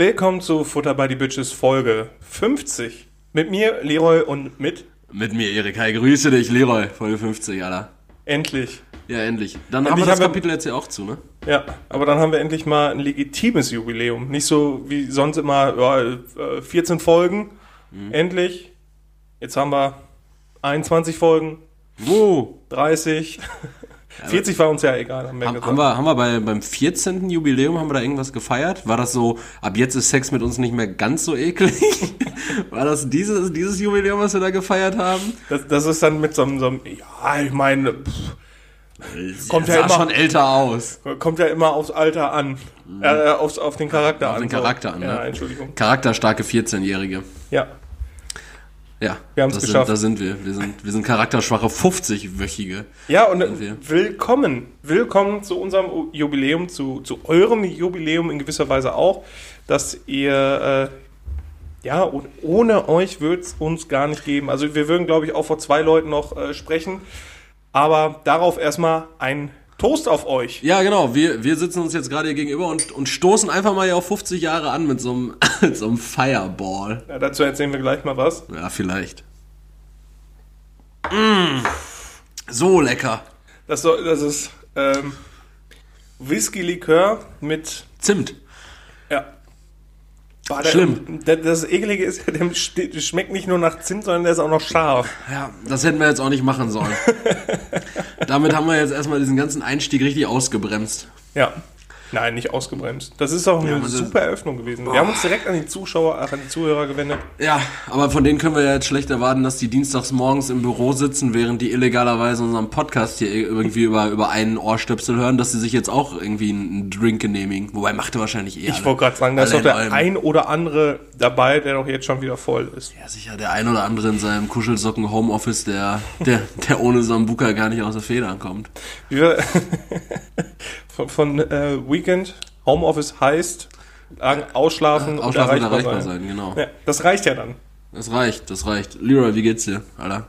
Willkommen zu Futter by the Bitches Folge 50. Mit mir, Leroy, und mit Mit mir, Erik. Hi, grüße dich, Leroy. Folge 50, Alter. endlich. Ja, endlich. Dann Endlich haben wir das haben wir- Kapitel jetzt ja auch zu, ne? Ja, aber dann haben wir endlich mal ein legitimes Jubiläum. Nicht so wie sonst immer ja, äh, 14 Folgen. Mhm. Endlich. Jetzt haben wir 21 Folgen, Wo? 30. 40 war uns ja egal, haben wir Haben, gesagt. haben wir, haben wir bei, beim 14. Jubiläum, haben wir da irgendwas gefeiert? War das so, ab jetzt ist Sex mit uns nicht mehr ganz so eklig? War das dieses, dieses Jubiläum, was wir da gefeiert haben? das, das ist dann mit so einem, so einem ja, ich meine, pff, Kommt ja, ja sah immer- schon älter aus. kommt ja immer aufs Alter an. Äh, aufs, auf den Charakter Mhm. Auf an. den so. Charakter an, Ja, ne? Entschuldigung. Charakterstarke 14-Jährige. Ja. Ja. Wir haben's das geschafft. Sind, da sind wir. Wir sind, wir sind charakterschwache 50-wöchige. Ja, und willkommen. Willkommen zu unserem Jubiläum, zu, zu eurem Jubiläum in gewisser Weise auch, dass ihr, äh, ja, und ohne euch wird es uns gar nicht geben. Also wir würden, glaube ich, auch vor zwei Leuten noch äh, sprechen. Aber darauf erstmal ein Toast auf euch. Ja, genau. Wir, wir sitzen uns jetzt gerade hier gegenüber und, und stoßen einfach mal hier auf 50 Jahre an mit so einem, mit so einem Fireball. Ja, dazu erzählen wir gleich mal was. Ja, vielleicht. Mm, so lecker. Das, soll, das ist ähm, Whisky-Likör mit Zimt. Ja. Boah, der, Schlimm. Der, das Eklige ist, der schmeckt nicht nur nach Zimt, sondern der ist auch noch scharf. Ja, das hätten wir jetzt auch nicht machen sollen. Damit haben wir jetzt erstmal diesen ganzen Einstieg richtig ausgebremst. Ja. Nein, nicht ausgebremst. Das ist auch eine das- super Eröffnung gewesen. Wir haben uns direkt an die Zuschauer, ach, an die Zuhörer gewendet. Ja, aber von denen können wir ja jetzt schlecht erwarten, dass die dienstags morgens im Büro sitzen, während die illegalerweise unseren Podcast hier irgendwie über, über einen Ohrstöpsel hören, dass sie sich jetzt auch irgendwie einen Drink genehmigen. Wobei macht er wahrscheinlich eher. Ich wollte gerade sagen, da ist doch der allem. ein oder andere dabei, der doch jetzt schon wieder voll ist. Ja, sicher, der ein oder andere in seinem Kuschelsocken Homeoffice, der, der, der ohne Sambuka gar nicht aus der Federn kommt. Wir von von äh, Weekend, Homeoffice heißt, sagen, ausschlafen, und Ausschlafen und erreichbar, erreichbar sein. sein, genau. Ja, das reicht ja dann. Das reicht, das reicht. Leroy, wie geht's dir, Alter?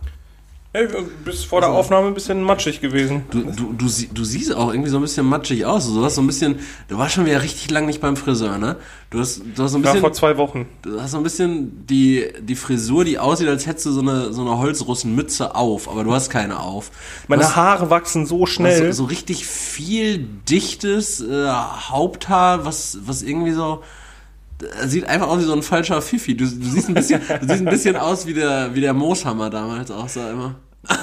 Ja, du bist vor der Aufnahme ein bisschen matschig gewesen. Du, du, du, sie- du siehst auch irgendwie so ein bisschen matschig aus. Du hast so ein bisschen, du warst schon wieder richtig lang nicht beim Friseur, ne? Du hast, du hast so ein War vor bisschen, zwei Wochen. du hast so ein bisschen die, die Frisur, die aussieht, als hättest du so eine, so eine Holzrussenmütze auf, aber du hast keine auf. Meine hast, Haare wachsen so schnell. so, so richtig viel dichtes äh, Haupthaar, was, was irgendwie so, sieht einfach aus wie so ein falscher Fifi. Du, du siehst ein bisschen, du siehst ein bisschen aus wie der, wie der Mooshammer damals aussah immer.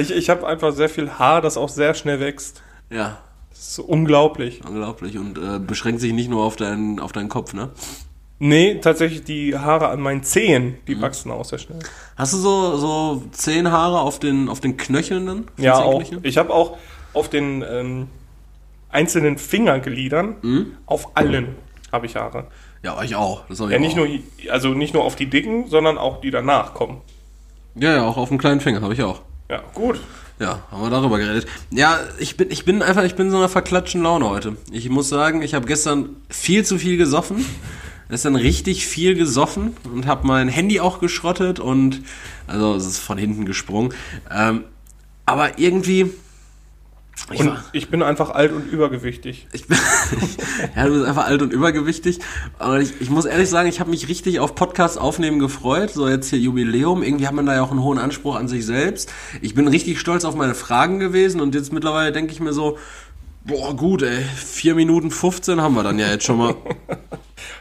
Ich, ich habe einfach sehr viel Haar, das auch sehr schnell wächst. Ja, Das ist so unglaublich. Unglaublich und äh, beschränkt sich nicht nur auf deinen, auf deinen Kopf, ne? Nee, tatsächlich die Haare an meinen Zehen, die Mhm. wachsen auch sehr schnell. Hast du so, so zehn Haare auf den, auf den Knöcheln dann? Ja, auch. Ich habe auch auf den ähm, einzelnen Fingergliedern, Mhm. auf allen habe ich Haare. Ja, ich auch. Das hab ich Ja, auch. nicht nur, also nicht nur auf die dicken, sondern auch die danach kommen. Ja, ja, auch auf dem kleinen Finger habe ich auch. Ja, gut. Ja, haben wir darüber geredet. Ja, ich bin, ich bin einfach, ich bin in so einer verklatschten Laune heute. Ich muss sagen, ich habe gestern viel zu viel gesoffen. Gestern richtig viel gesoffen und habe mein Handy auch geschrottet und, also es ist von hinten gesprungen. Ähm, aber irgendwie, ich Und ich bin einfach alt und übergewichtig. Ich bin, ja, du bist einfach alt und übergewichtig. Aber ich, ich muss ehrlich sagen, ich habe mich richtig auf Podcast aufnehmen gefreut. So jetzt hier Jubiläum. Irgendwie hat man da ja auch einen hohen Anspruch an sich selbst. Ich bin richtig stolz auf meine Fragen gewesen und jetzt mittlerweile denke ich mir so, boah, gut, ey, 4 Minuten 15 haben wir dann ja jetzt schon mal.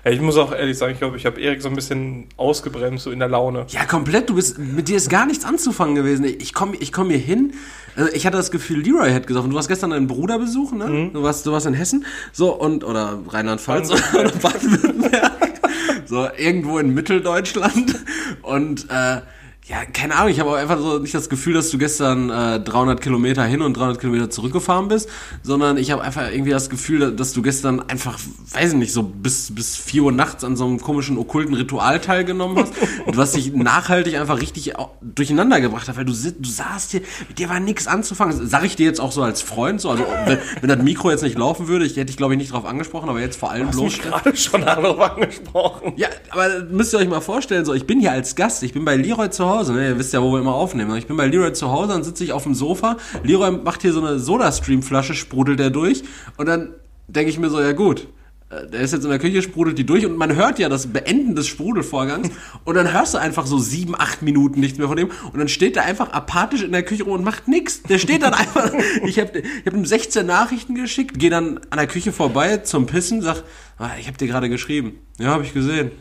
Ich muss auch ehrlich sagen, ich glaube, ich habe Erik so ein bisschen ausgebremst, so in der Laune. Ja, komplett. Du bist, mit dir ist gar nichts anzufangen gewesen. Ich komme ich komm hier hin. Also ich hatte das Gefühl, Leroy hätte gesoffen. Du warst gestern deinen Bruder besuchen, ne? Du warst, du warst in Hessen. So, und, oder Rheinland-Pfalz oder Baden-Württemberg. so, irgendwo in Mitteldeutschland. Und, äh, ja, keine Ahnung, ich habe auch einfach so nicht das Gefühl, dass du gestern äh, 300 Kilometer hin und 300 Kilometer zurückgefahren bist, sondern ich habe einfach irgendwie das Gefühl, dass du gestern einfach, weiß ich nicht, so bis, bis 4 Uhr nachts an so einem komischen okkulten Ritual teilgenommen hast und was dich nachhaltig einfach richtig durcheinander gebracht hat, weil du, du saßt hier, mit dir war nichts anzufangen. Sag ich dir jetzt auch so als Freund, so, also wenn, wenn das Mikro jetzt nicht laufen würde, ich hätte dich glaube ich nicht drauf angesprochen, aber jetzt vor allem hast bloß. mich gerade schon darauf angesprochen. Ja, aber müsst ihr euch mal vorstellen, so, ich bin hier als Gast, ich bin bei Leroy zu Hause, ne? ihr wisst ja, wo wir immer aufnehmen. Ich bin bei Leroy zu Hause, dann sitze ich auf dem Sofa, Leroy macht hier so eine Soda-Stream-Flasche, sprudelt er durch und dann denke ich mir so, ja gut, äh, der ist jetzt in der Küche, sprudelt die durch und man hört ja das Beenden des Sprudelvorgangs und dann hörst du einfach so sieben, acht Minuten nichts mehr von dem und dann steht er einfach apathisch in der Küche rum und macht nichts. Der steht dann einfach, ich habe ich hab ihm 16 Nachrichten geschickt, gehe dann an der Küche vorbei zum Pissen, sag, ah, ich habe dir gerade geschrieben. Ja, habe ich gesehen.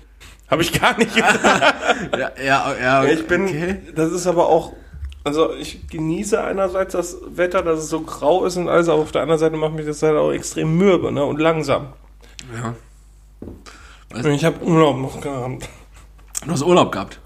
Habe ich gar nicht gesagt. Ja, ja, ja. ich bin, okay. das ist aber auch, also ich genieße einerseits das Wetter, dass es so grau ist und alles, aber auf der anderen Seite macht mich das halt auch extrem mürbe ne, und langsam. Ja. Und ich habe Urlaub noch gehabt. Du hast Urlaub gehabt.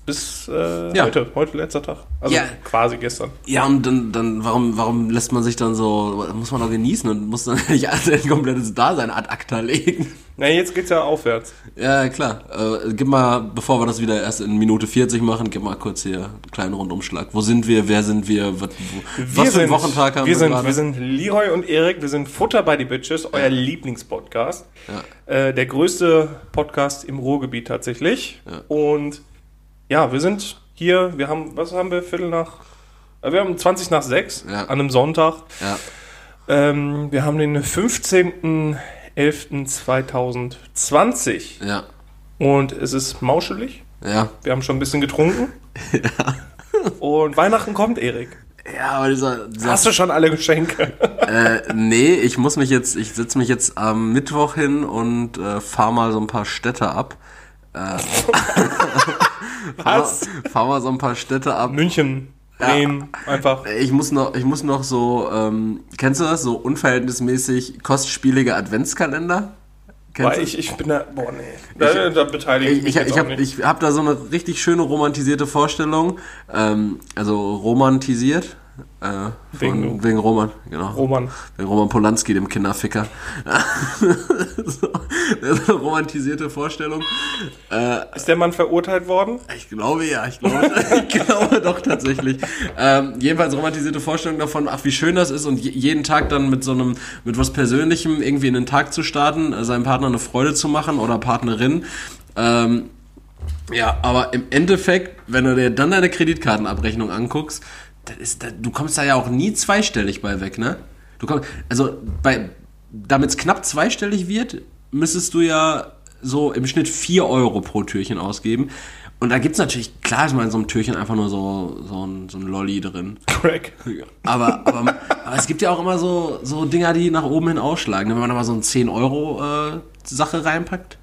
Ja. Bis äh, Ja. heute, heute letzter Tag. Also Ja. quasi gestern. Ja, und dann, dann warum, warum lässt man sich dann so, muss man doch genießen und muss dann nicht ein komplettes Dasein ad acta legen? Na, jetzt geht's ja aufwärts. Ja, klar. Äh, gib mal, bevor wir das wieder erst in Minute 40 machen, gib mal kurz hier einen kleinen Rundumschlag. Wo sind wir? Wer sind wir? Was, wo, was für einen Wochentag haben wir, wir sind, gerade? wir sind Leroy und Erik, wir sind Futter bei die Bitches, euer Lieblingspodcast. Ja. Äh, der größte Podcast im Ruhrgebiet tatsächlich. Ja. Und ja, wir sind hier, wir haben, was haben wir, Viertel nach, äh, wir haben 20 nach 6 Ja. an einem Sonntag. ja. Ähm, wir haben den 15.11.2020 Ja. und es ist mauschelig. Ja. Wir haben schon ein bisschen getrunken. Und Weihnachten kommt, Erik. Ja, aber dieser, dieser Hast du schon alle Geschenke? äh, nee, ich muss mich jetzt, ich setze mich jetzt am Mittwoch hin und äh, fahr mal so ein paar Städte ab. Was? Fahr, fahr mal so ein paar Städte ab. München, Bremen, einfach. Ich muss noch, ich muss noch so, ähm, kennst du das? So unverhältnismäßig kostspielige Adventskalender? Kennst Weil ich, ich bin da, boah, nee. Da, da beteilige ich, Ich, mich ich, ich habe ich hab da so eine richtig schöne romantisierte Vorstellung. Ähm, also romantisiert. Äh, Wegen- von, wegen Roman, genau. Roman. Wegen Roman Polanski, dem Kinderficker. so, eine romantisierte Vorstellung. Äh, Ist der Mann verurteilt worden? ich glaube ja, ich glaube, ich glaube doch tatsächlich. Ähm, jedenfalls romantisierte Vorstellung davon, ach wie schön das ist und je, jeden Tag dann mit so einem, mit was Persönlichem irgendwie in den Tag zu starten, äh, seinem Partner eine Freude zu machen oder Partnerin. Ähm, ja, aber im Endeffekt, wenn du dir dann deine Kreditkartenabrechnung anguckst, das ist, das, du kommst da ja auch nie zweistellig bei weg, ne? Du kommst, also bei, damit es knapp zweistellig wird, müsstest du ja so im Schnitt 4 Euro pro Türchen ausgeben. Und da gibt's natürlich, klar ist mal in so einem Türchen einfach nur so, so, ein, so ein Lolli drin. Crack. Aber, aber, aber es gibt ja auch immer so, so Dinger, die nach oben hin ausschlagen. ne? Wenn man da mal so eine 10 Euro äh, Sache reinpackt.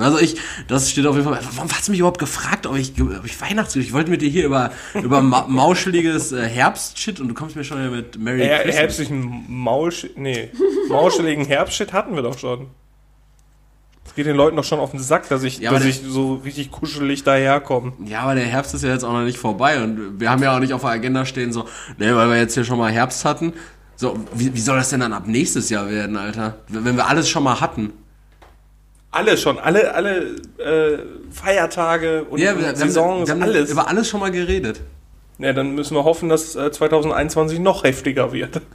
Also ich, das steht auf jeden Fall. Warum hast du mich überhaupt gefragt, ob ich, ob ich Weihnachtsgeschenk? Ich wollte mit dir hier über, über ma mauscheliges äh, Herbstshit und du kommst mir schon wieder mit Merry Ja, Christmas. herbstlichen Mausch, nee, mauscheligen Herbstshit hatten wir doch schon. Es geht den Leuten doch schon auf den Sack, dass ich, Ja, dass der- ich so richtig kuschelig daherkomme. Ja, aber der Herbst ist ja jetzt auch noch nicht vorbei und wir haben ja auch nicht auf der Agenda stehen so, ne, weil wir jetzt hier schon mal Herbst hatten. So, wie, wie soll das denn dann ab nächstes Jahr werden, Alter? Wenn wir alles schon mal hatten. Alle schon, alle, alle äh, Feiertage und Ja, wir, wir, Saisons, haben, wir haben alles. über alles schon mal geredet. Ja, dann müssen wir hoffen, dass äh, 2021 noch heftiger wird.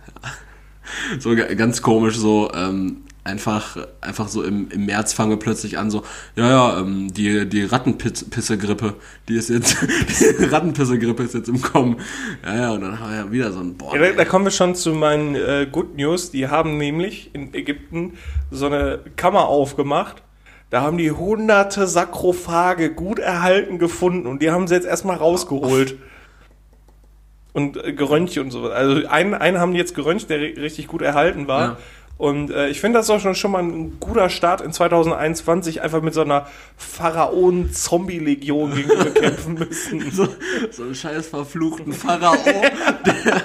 So ga- ganz komisch, so ähm, einfach, einfach so im, im März fangen wir plötzlich an, so, ja, ja, ähm, die, die Rattenpisse-Grippe, die ist jetzt, die Rattenpisse-Grippe ist jetzt im Kommen. Ja, ja, und dann haben wir ja wieder so ein, boah, Ja, da, da kommen wir schon zu meinen äh, Good News. Die haben nämlich in Ägypten so eine Kammer aufgemacht. Da haben die hunderte Sakrophage gut erhalten gefunden und die haben sie jetzt erstmal rausgeholt. Und äh, geröntgt und so. Also einen, einen haben die jetzt geröntgt, der ri- richtig gut erhalten war. Ja. Und äh, ich finde das auch schon, schon mal ein guter Start in 2021, einfach mit so einer Pharaonen-Zombie-Legion gegen die wir kämpfen müssen. so, so einen scheiß verfluchten Pharao, der,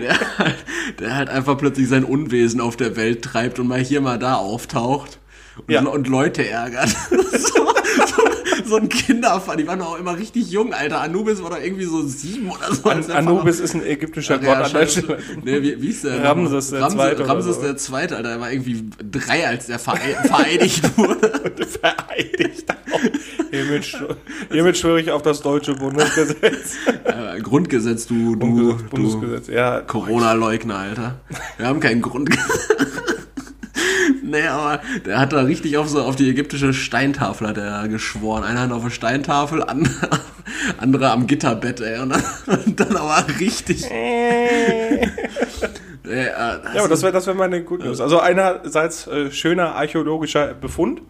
der, halt, der halt einfach plötzlich sein Unwesen auf der Welt treibt und mal hier, mal da auftaucht und, Ja. und Leute ärgert. so, so, so ein Kinderfall, die waren doch auch immer richtig jung, Alter. Anubis war doch irgendwie so sieben oder so. der Anubis ist ein ägyptischer Gott ja, an. Nee, wie, wie ist der? Ramses der Ramses, Zweite Ramses so. der Zweite, Alter. Er war irgendwie drei, als der verei- vereidigt wurde. vereidigt auch. Hiermit, schw- hiermit schwöre ich auf das deutsche Bundesgesetz. Äh, Grundgesetz, du, du, Bundesgesetz, du. Ja, Corona-Leugner, Alter. Wir haben keinen Grund. nee, aber der hat da richtig auf, so, auf die ägyptische Steintafel hat er geschworen. Eine Hand auf der Steintafel, an, andere am Gitterbett, ey. Und dann, und dann aber richtig. Äh, äh, Ja, aber das wäre das wär meine Good News. Also einerseits äh, schöner archäologischer Befund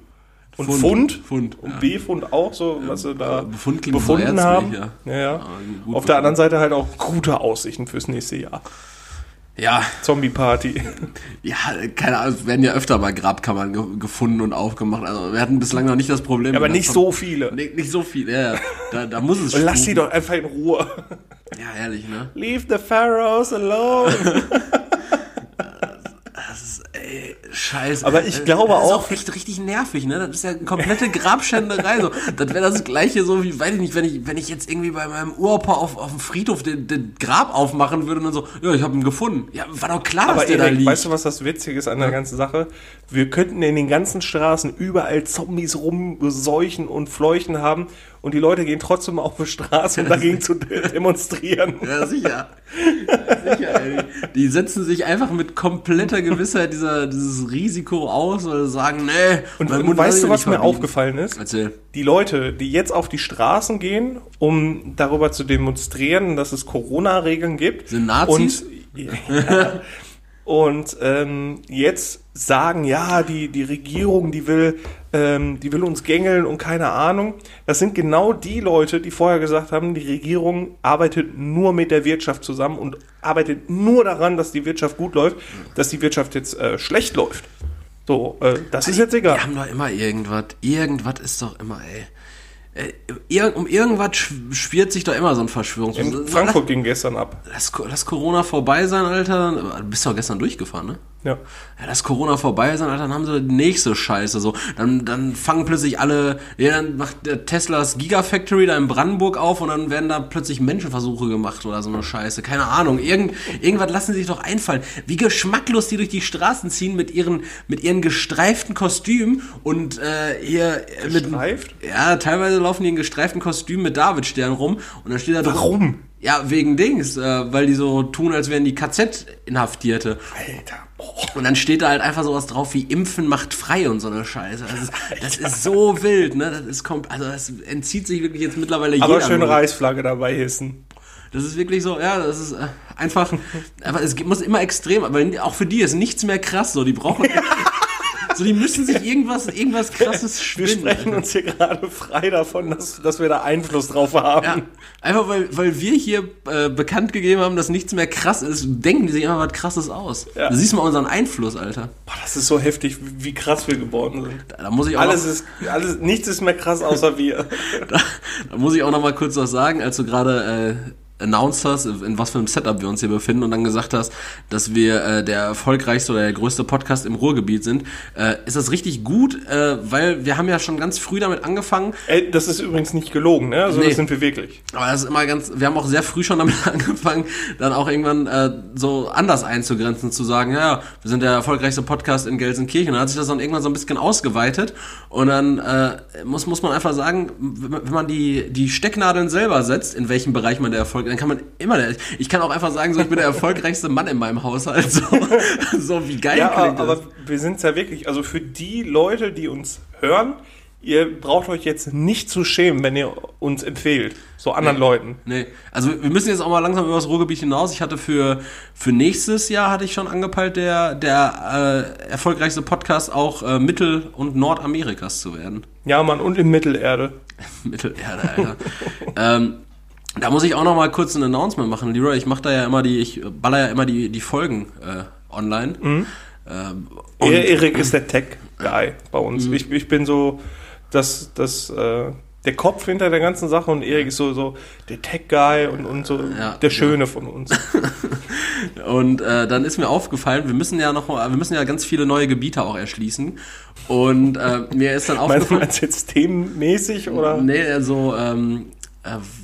und Fund, Fund. Fund, und ja. Befund auch, so was sie da Befund klingt so befunden ärztlich, haben. ja. Ja, ja. Auf der anderen Seite halt auch gute Aussichten fürs nächste Jahr. Ja, Zombie-Party. ja, keine Ahnung, es werden ja öfter mal Grabkammern ge gefunden und aufgemacht. Also wir hatten bislang noch nicht das Problem. Ja, aber nicht so viele. Nicht, nicht so viel, ja, ja. Da, da muss es Und lass spuken. doch einfach in Ruhe. Ja, ehrlich, ne? Leave the pharaohs alone. Ey, scheiße. Aber ich glaube das ist auch- echt richtig nervig, ne? Das ist ja eine komplette Grabschänderei. So. Das wäre das gleiche so wie, weiß ich nicht, wenn ich, wenn ich jetzt irgendwie bei meinem Uropa auf, auf dem Friedhof den, den Grab aufmachen würde und dann so, ja, ich habe ihn gefunden. Ja, war doch klar, Aber dass der da Erik, liegt. weißt du, was das Witzige ist an der ganzen Sache? Wir könnten in den ganzen Straßen überall Zombies rumseuchen und fleuchen haben und die Leute gehen trotzdem auf die Straße, um dagegen zu de- demonstrieren. Ja, sicher. Sicher, ey. Die setzen sich einfach mit kompletter Gewissheit dieser, dieses Risiko aus, sie sagen, nee. Und, und weißt du, was mir aufgefallen ist? Erzähl. Die Leute, die jetzt auf die Straßen gehen, um darüber zu demonstrieren, dass es Corona-Regeln gibt. Sind Nazis? Und, ja, und ähm, jetzt sagen, ja, die, die Regierung, die will, ähm, die will uns gängeln und keine Ahnung. Das sind genau die Leute, die vorher gesagt haben, die Regierung arbeitet nur mit der Wirtschaft zusammen und arbeitet nur daran, dass die Wirtschaft gut läuft, dass die Wirtschaft jetzt äh, schlecht läuft. So, äh, das ist jetzt egal. Die haben doch immer irgendwas. Irgendwas ist doch immer, ey. Äh, ir- Um irgendwas sch- spielt sich doch immer so ein Verschwörungsmythos. In Frankfurt ging gestern ab. Lass, lass Corona vorbei sein, Alter. Du bist doch gestern durchgefahren, ne? Ja. Ja, lass Corona vorbei Alter, dann haben sie die nächste Scheiße. So, dann, dann fangen plötzlich alle, ja, dann macht der Teslas Gigafactory da in Brandenburg auf und dann werden da plötzlich Menschenversuche gemacht oder so eine Scheiße. Keine Ahnung. Irgend, irgendwas lassen sie sich doch einfallen. Wie geschmacklos die durch die Straßen ziehen mit ihren, mit ihren gestreiften Kostümen und äh, hier äh, mit. Gestreift? Ja, teilweise laufen die in gestreiften Kostümen mit Davidstern rum und dann steht da Warum? Ja, wegen Dings, äh, weil die so tun, als wären die KZ-Inhaftierte. Alter. Und dann steht da halt einfach sowas drauf wie Impfen macht frei und so eine Scheiße. Das ist, das ist so wild, ne? Das ist kom also das entzieht sich wirklich jetzt mittlerweile Aber jeder. schön Not. Reichsflagge dabei hissen. Das ist wirklich so, ja, das ist äh, einfach, aber es muss immer extrem, aber auch für die ist nichts mehr krass, so, die brauchen, so, die müssen sich irgendwas, irgendwas krasses Wir spinnen. sprechen Alter. uns hier gerade frei davon, dass, dass wir da Einfluss drauf haben. Ja, einfach weil, weil wir hier äh, bekannt gegeben haben, dass nichts mehr krass ist, denken die sich immer was krasses aus. Ja. Da siehst du mal unseren Einfluss, Alter. Boah, das ist so heftig, wie krass wir geworden sind. Da, da muss ich auch Alles noch, ist, alles, nichts ist mehr krass außer wir. da, da muss ich auch noch mal kurz was sagen, als du gerade äh, announced hast, in was für einem Setup wir uns hier befinden und dann gesagt hast, dass wir äh, der erfolgreichste oder der größte Podcast im Ruhrgebiet sind, äh, ist das richtig gut, äh, weil wir haben ja schon ganz früh damit angefangen, Ey, das ist übrigens nicht gelogen, ne? Also Nee. das sind wir wirklich. Aber das ist immer ganz, wir haben auch sehr früh schon damit angefangen, dann auch irgendwann äh, so anders einzugrenzen, zu sagen, ja, wir sind der erfolgreichste Podcast in Gelsenkirchen. Und dann hat sich das dann irgendwann so ein bisschen ausgeweitet. Und dann äh, muss, muss man einfach sagen, wenn man- wenn man die, die Stecknadeln selber setzt, in welchem Bereich man der Erfolg, dann kann man immer, ich kann auch einfach sagen, so, ich bin der erfolgreichste Mann in meinem Haushalt. So, so wie geil Ja, klingt aber das. wir sind ja wirklich. Also für die Leute, die uns hören, ihr braucht euch jetzt nicht zu schämen, wenn ihr uns empfehlt. So anderen Leuten. Nee, also wir müssen jetzt auch mal langsam über das Ruhrgebiet hinaus. Ich hatte für, für nächstes Jahr hatte ich schon angepeilt, der, der äh, erfolgreichste Podcast auch äh, Mittel- und Nordamerikas zu werden. Ja, Mann, und in Mittelerde. Mittelerde, Alter. ähm, da muss ich auch noch mal kurz ein Announcement machen, Leroy. Ich mache da ja immer die, ich baller ja immer die, die Folgen äh, online. Ähm, und- Er- Erik ist der Tech-Guy bei uns. Mhm. Ich, ich bin so das, das, äh, der Kopf hinter der ganzen Sache und Erik ist so, so der Tech-Guy und, und so Ja, der Schöne von uns. Und äh, dann ist mir aufgefallen, wir müssen ja noch, wir müssen ja ganz viele neue Gebiete auch erschließen. Und äh, mir ist dann aufgefallen, meinst du jetzt themenmäßig oder? Nee, also ähm, äh,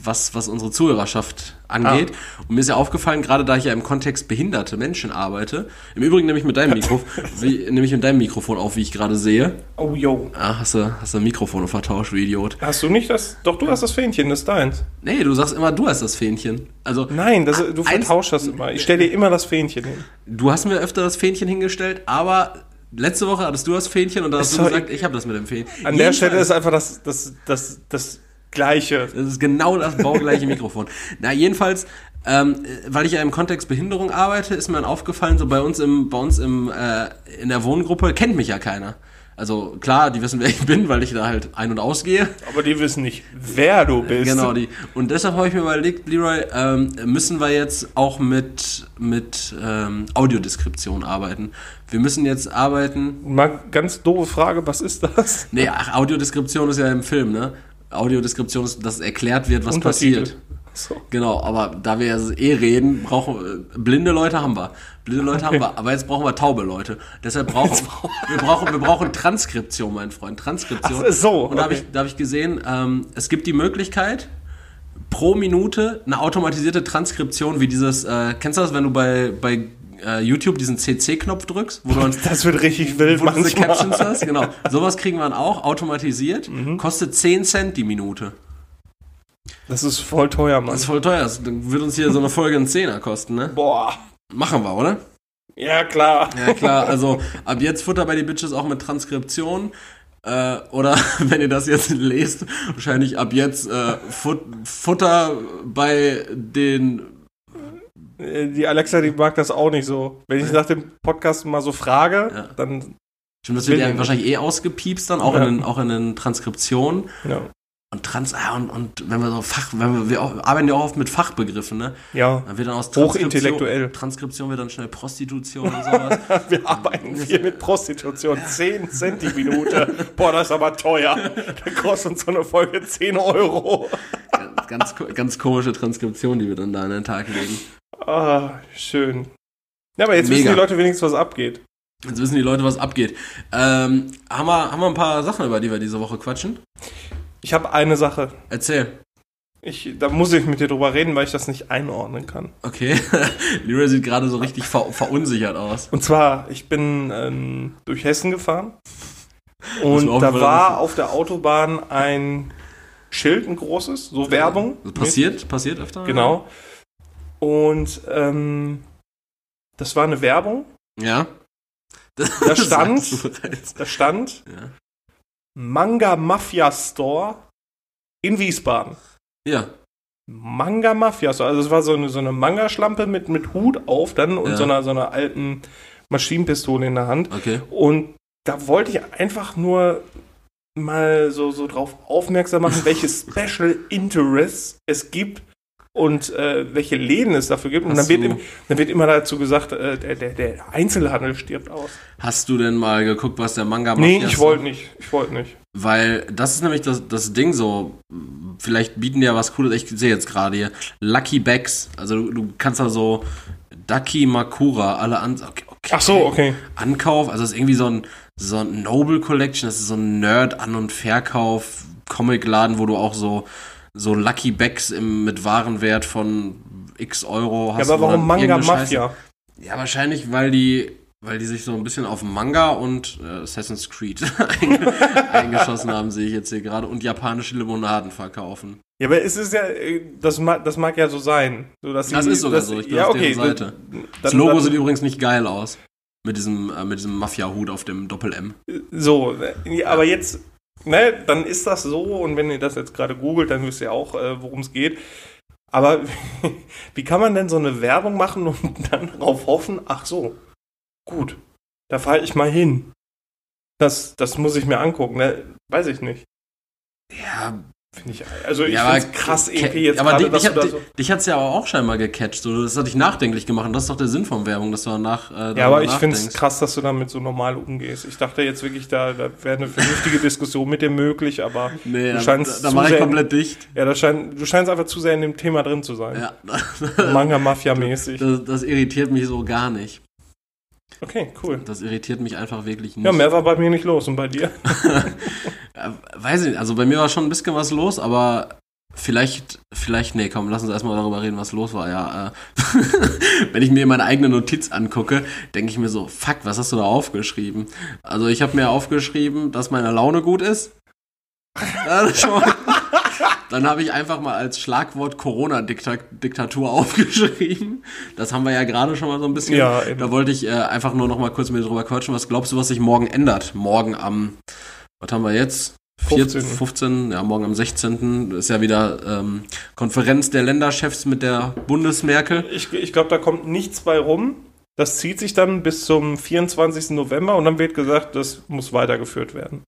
was, was unsere Zuhörerschaft angeht. Und mir ist ja aufgefallen, gerade da ich ja im Kontext behinderte Menschen arbeite, im Übrigen nehme ich mit deinem Mikrofon, wie, nehme ich mit deinem Mikrofon auf, wie ich gerade sehe. Oh, yo. Ah, hast du, hast du Mikrofone vertauscht, du Idiot. Hast du nicht das? Doch, du hast das Fähnchen, das ist deins. Nee, du sagst immer, du hast das Fähnchen. Also, Nein, das, du Eins- vertauschst das immer. Ich stelle dir immer das Fähnchen hin. du hast mir öfter das Fähnchen hingestellt, aber letzte Woche hattest du das Fähnchen und da hast du gesagt, ich habe das mit dem Fähnchen. An der Stelle Jedenfalls- ist einfach das, das, das, das Gleiche. Das ist genau das baugleiche Mikrofon. Na, jedenfalls, ähm, weil ich ja im Kontext Behinderung arbeite, ist mir aufgefallen, so bei uns im, bei uns im, äh, in der Wohngruppe kennt mich ja keiner. Also klar, die wissen, wer ich bin, weil ich da halt ein- und ausgehe. Aber die wissen nicht, wer du bist. Genau, die. Und deshalb habe ich mir überlegt, Leroy, ähm, müssen wir jetzt auch mit, mit ähm, Audiodeskription arbeiten. Wir müssen jetzt arbeiten. Mal ganz doofe Frage, was ist das? Nee, ach, Audiodeskription ist ja im Film, ne? Audiodeskription ist, dass erklärt wird, was Untertitel. passiert. So. Genau, aber da wir ja eh reden, brauchen äh, blinde Leute haben wir. Blinde Leute haben wir, aber jetzt brauchen wir taube Leute. Deshalb brauchen wir brauchen wir brauchen Transkription, mein Freund, Transkription. Ach so, Und da habe okay. ich da habe ich gesehen, ähm, es gibt die Möglichkeit pro Minute eine automatisierte Transkription wie dieses äh, kennst du das, wenn du bei bei äh, YouTube diesen CC-Knopf drückst, wo du dann Das wird richtig wild wo du diese manchmal. Captions hast, genau. Sowas kriegen wir dann auch automatisiert, Mhm. kostet 10 Cent die Minute. Das ist voll teuer, Mann. Das ist voll teuer. Das wird uns hier so eine Folge einen Zehner kosten, ne? Boah. Machen wir, oder? Ja, klar. Ja, klar. Also ab jetzt Futter bei die Bitches auch mit Transkription. Äh, oder wenn ihr das jetzt lest, wahrscheinlich ab jetzt äh, Fut Futter bei den. Äh, Die Alexa, die mag das auch nicht so. Wenn ich nach dem Podcast mal so frage, Ja. dann. Stimmt, das wird ja ich wahrscheinlich eh ausgepiepst dann, auch, Ja. in den, auch in den Transkriptionen. Ja. Und Trans, ah, und, und wenn wir so Fach, wenn wir, wir auch, arbeiten ja auch oft mit Fachbegriffen, ne? ja. Dann wird dann aus Hochintellektuell. Transkription wird dann schnell Prostitution und sowas. Wir arbeiten viel mit Prostitution. 10 Cent die Minute. Boah, das ist aber teuer. Da kostet uns so eine Folge 10 Euro. ganz, ganz komische Transkription, die wir dann da an den Tag legen. Ah, schön. Ja, aber jetzt Mega. wissen die Leute wenigstens, was abgeht. Jetzt wissen die Leute, was abgeht. Ähm, haben, wir, haben wir ein paar Sachen, über die wir diese Woche quatschen? Ich habe eine Sache. Erzähl. Ich, da muss ich mit dir drüber reden, weil ich das nicht einordnen kann. Okay. Leroy sieht gerade so richtig ver verunsichert aus. Und zwar, ich bin ähm, durch Hessen gefahren und da war auf der Autobahn ein Schild, ein großes, so Werbung. Passiert, passiert öfter. Genau. Und ähm, das war eine Werbung. Ja. Da stand-. Da stand Ja. Manga Mafia Store in Wiesbaden. ja. Manga Mafia Store. Also es war so eine, so eine Manga-Schlampe mit, mit Hut auf dann und Ja. so, einer, so einer alten Maschinenpistole in der Hand. Okay. Und da wollte ich einfach nur mal so, so drauf aufmerksam machen, welche Special Interests es gibt und äh, welche Läden es dafür gibt. Und dann wird, im, dann wird immer dazu gesagt, äh, der, der, der Einzelhandel stirbt aus. Hast du denn mal geguckt, was der Manga Nee, Mafia ich wollte nicht. Ich wollte nicht. Weil das ist nämlich das, das Ding so. Vielleicht bieten die ja was Cooles. Ich sehe jetzt gerade hier. Lucky Bags. Also du, du kannst da so Ducky Makura, alle an. Okay, okay. Ach so, okay. Ankauf. Also das ist irgendwie so ein, so ein Noble Collection. Das ist so ein Nerd-An- und Verkauf. Comicladen, wo du auch so, so Lucky Bags im, mit Warenwert von x Euro Ja, hast. aber wo warum Manga Mafia? ja, wahrscheinlich, weil die, weil die sich so ein bisschen auf Manga und äh, Assassin's Creed einge- eingeschossen haben, sehe ich jetzt hier gerade, und japanische Limonaden verkaufen. Ja, aber es ist ja, äh, das mag, das mag ja so sein. So, dass Das die- ist sogar dass- so, ich bin ja, auf okay, deren Seite. dann- Das Logo dann- sieht übrigens nicht geil aus. Mit diesem, äh, mit diesem Mafia-Hut auf dem Doppel-M. So, äh, aber jetzt, ne, dann ist das so und wenn ihr das jetzt gerade googelt, dann wisst ihr auch, äh, worum es geht. Aber wie kann man denn so eine Werbung machen und dann darauf hoffen, ach so, gut, da fahre ich mal hin. Das, das muss ich mir angucken, ne? Weiß ich nicht. Ja, Finde ich, also ich ja, krass, EP jetzt aber gerade, dich, dass dich, du da so... dich hat's ja auch scheinbar gecatcht. So, das hat dich nachdenklich gemacht. Und das ist doch der Sinn von Werbung, dass du danach. Äh, Ja, aber ich finde es krass, dass du damit so normal umgehst. Ich dachte jetzt wirklich, da, da wäre eine vernünftige Diskussion mit dir möglich, aber Nee, du da, scheinst da zu mache ich sehr- komplett dicht. ja, das scheint, du scheinst einfach zu sehr in dem Thema drin zu sein. Ja. Manga-Mafia-mäßig. Das, das irritiert mich so gar nicht. Okay, cool. Das irritiert mich einfach wirklich nicht. Ja, mehr war bei mir nicht los und bei dir? Weiß ich nicht, also bei mir war schon ein bisschen was los, aber vielleicht, vielleicht, nee, komm, lass uns erstmal darüber reden, was los war. Ja, äh, wenn ich mir meine eigene Notiz angucke, denke ich mir so, fuck, was hast du da aufgeschrieben? Also ich habe mir aufgeschrieben, dass meine Laune gut ist. Ja, das ist schon mal- Dann habe ich einfach mal als Schlagwort Corona-Diktatur aufgeschrieben. Das haben wir ja gerade schon mal so ein bisschen. Ja, eben. da wollte ich äh, einfach nur noch mal kurz mit dir drüber quatschen. Was glaubst du, was sich morgen ändert? Morgen am, was haben wir jetzt? 15. 15, ja, morgen am 16. ist ja wieder ähm, Konferenz der Länderchefs mit der Bundesmerkel. Ich, ich glaube, da kommt nichts bei rum. Das zieht sich dann bis zum 24. November und dann wird gesagt, das muss weitergeführt werden.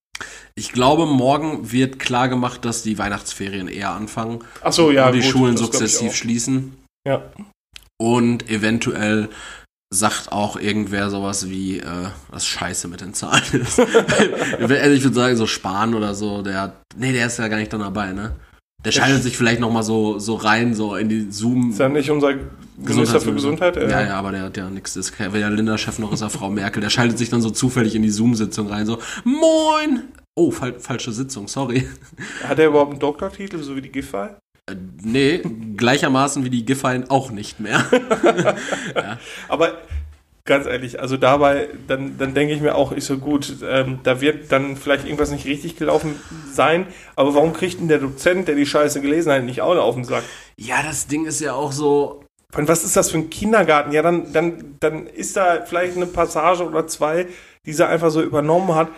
Ich glaube, morgen wird klar gemacht, dass die Weihnachtsferien eher anfangen. Ach so, ja. Und die gut, Schulen sukzessiv schließen. Ja. Und eventuell sagt auch irgendwer sowas wie, äh, was scheiße mit den Zahlen ist. also ich würde sagen, so Spahn oder so, der hat, nee, der ist ja gar nicht dann dabei, ne? Der schaltet sich vielleicht nochmal so, so rein, so in die Zoom. Ist ja nicht unser Minister für Gesundheit? äh, Ja, ja, aber der hat ja nichts. Das ist weder Linda-Chef noch ist er Frau Merkel. Der schaltet sich dann so zufällig in die Zoom-Sitzung rein, so, moin! Oh, fal falsche Sitzung, sorry. Hat er überhaupt einen Doktortitel, so wie die Giffey? Äh, nee, gleichermaßen wie die Giffey auch nicht mehr. Aber ganz ehrlich, also dabei, dann, dann denke ich mir auch, ist so gut, ähm, da wird dann vielleicht irgendwas nicht richtig gelaufen sein, aber warum kriegt denn der Dozent, der die Scheiße gelesen hat, nicht auch auf den Sack? Ja, das Ding ist ja auch so, Und was ist das für ein Kindergarten? Ja, dann, dann, dann ist da vielleicht eine Passage oder zwei, die sie einfach so übernommen hat.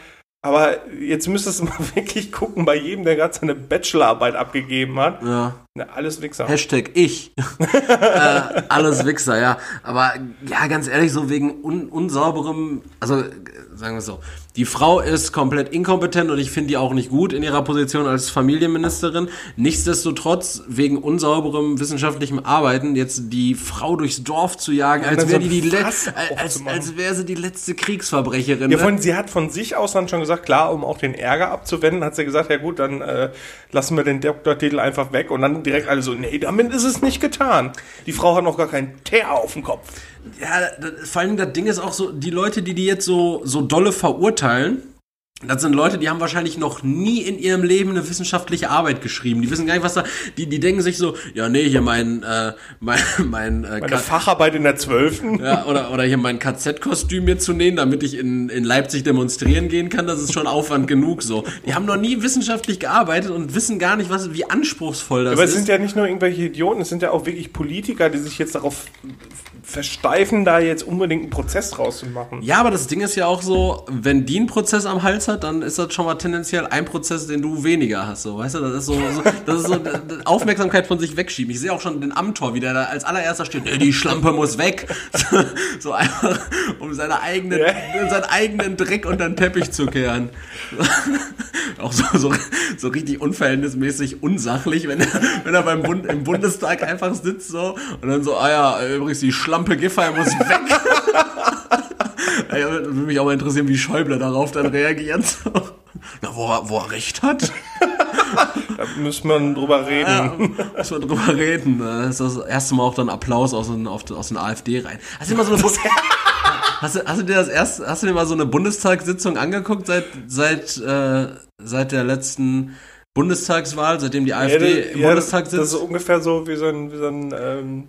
Aber jetzt müsstest du mal wirklich gucken, bei jedem, der gerade seine Bachelorarbeit abgegeben hat. ja, Na, alles Wichser. Hashtag ich. äh, alles Wichser, ja. Aber ja, ganz ehrlich, so wegen un unsauberem, also sagen wir es so, die Frau ist komplett inkompetent und ich finde die auch nicht gut in ihrer Position als Familienministerin. Nichtsdestotrotz, wegen unsauberem wissenschaftlichem Arbeiten, jetzt die Frau durchs Dorf zu jagen, als wäre so die die ein le Fass als, als wäre sie die letzte Kriegsverbrecherin. Ja, ne? von, sie hat von sich aus dann schon gesagt, klar, um auch den Ärger abzuwenden, hat sie gesagt, ja gut, dann äh, lassen wir den Doktortitel einfach weg. Und dann direkt alle so, nee, damit ist es nicht getan. Die Frau hat noch gar keinen Teer auf dem Kopf. Ja, das, vor allem das Ding ist auch so, die Leute, die die jetzt so, so dolle verurteilen, das sind Leute, die haben wahrscheinlich noch nie in ihrem Leben eine wissenschaftliche Arbeit geschrieben. Die wissen gar nicht, was da. Die, die denken sich so, ja, nee, hier mein, äh, mein, mein, äh, Meine Facharbeit in der Zwölften. ja, oder, oder hier mein KZ-Kostüm mir zu nähen, damit ich in, in Leipzig demonstrieren gehen kann, das ist schon Aufwand genug so. Die haben noch nie wissenschaftlich gearbeitet und wissen gar nicht, was, wie anspruchsvoll das Aber es ist. sind ja nicht nur irgendwelche Idioten, es sind ja auch wirklich Politiker, die sich jetzt darauf versteifen, da jetzt unbedingt einen Prozess draus zu machen. Ja, aber das Ding ist ja auch so, wenn die einen Prozess am Hals hat, dann ist das schon mal tendenziell ein Prozess, den du weniger hast. So, weißt du, das ist so, so das ist so Aufmerksamkeit von sich wegschieben. Ich sehe auch schon den Amtor, wie der da als allererster steht, nee, die Schlampe muss weg. So, so einfach, um seine eigenen, Ja. seinen eigenen Dreck unter den Teppich zu kehren. auch so, so, so richtig unverhältnismäßig unsachlich, wenn er, wenn er beim Bund, im Bundestag einfach sitzt so und dann so, ah ja, übrigens die Schlampe Giffey muss weg. Ey, würde mich auch mal interessieren, wie Schäuble darauf dann reagiert. Na, wo er, wo er recht hat. Da müssen wir drüber reden. Ja, muss man drüber reden. Das ist das erste Mal auch dann Applaus aus den, aus den AfD rein. Hast du, dir mal so eine hast, du, hast du dir das erste, hast du dir mal so eine Bundestagssitzung angeguckt seit, seit, äh, seit der letzten Bundestagswahl, seitdem die AfD im Ja, Bundestag Das ist sitzt? ungefähr so wie so ein, wie so ein ähm,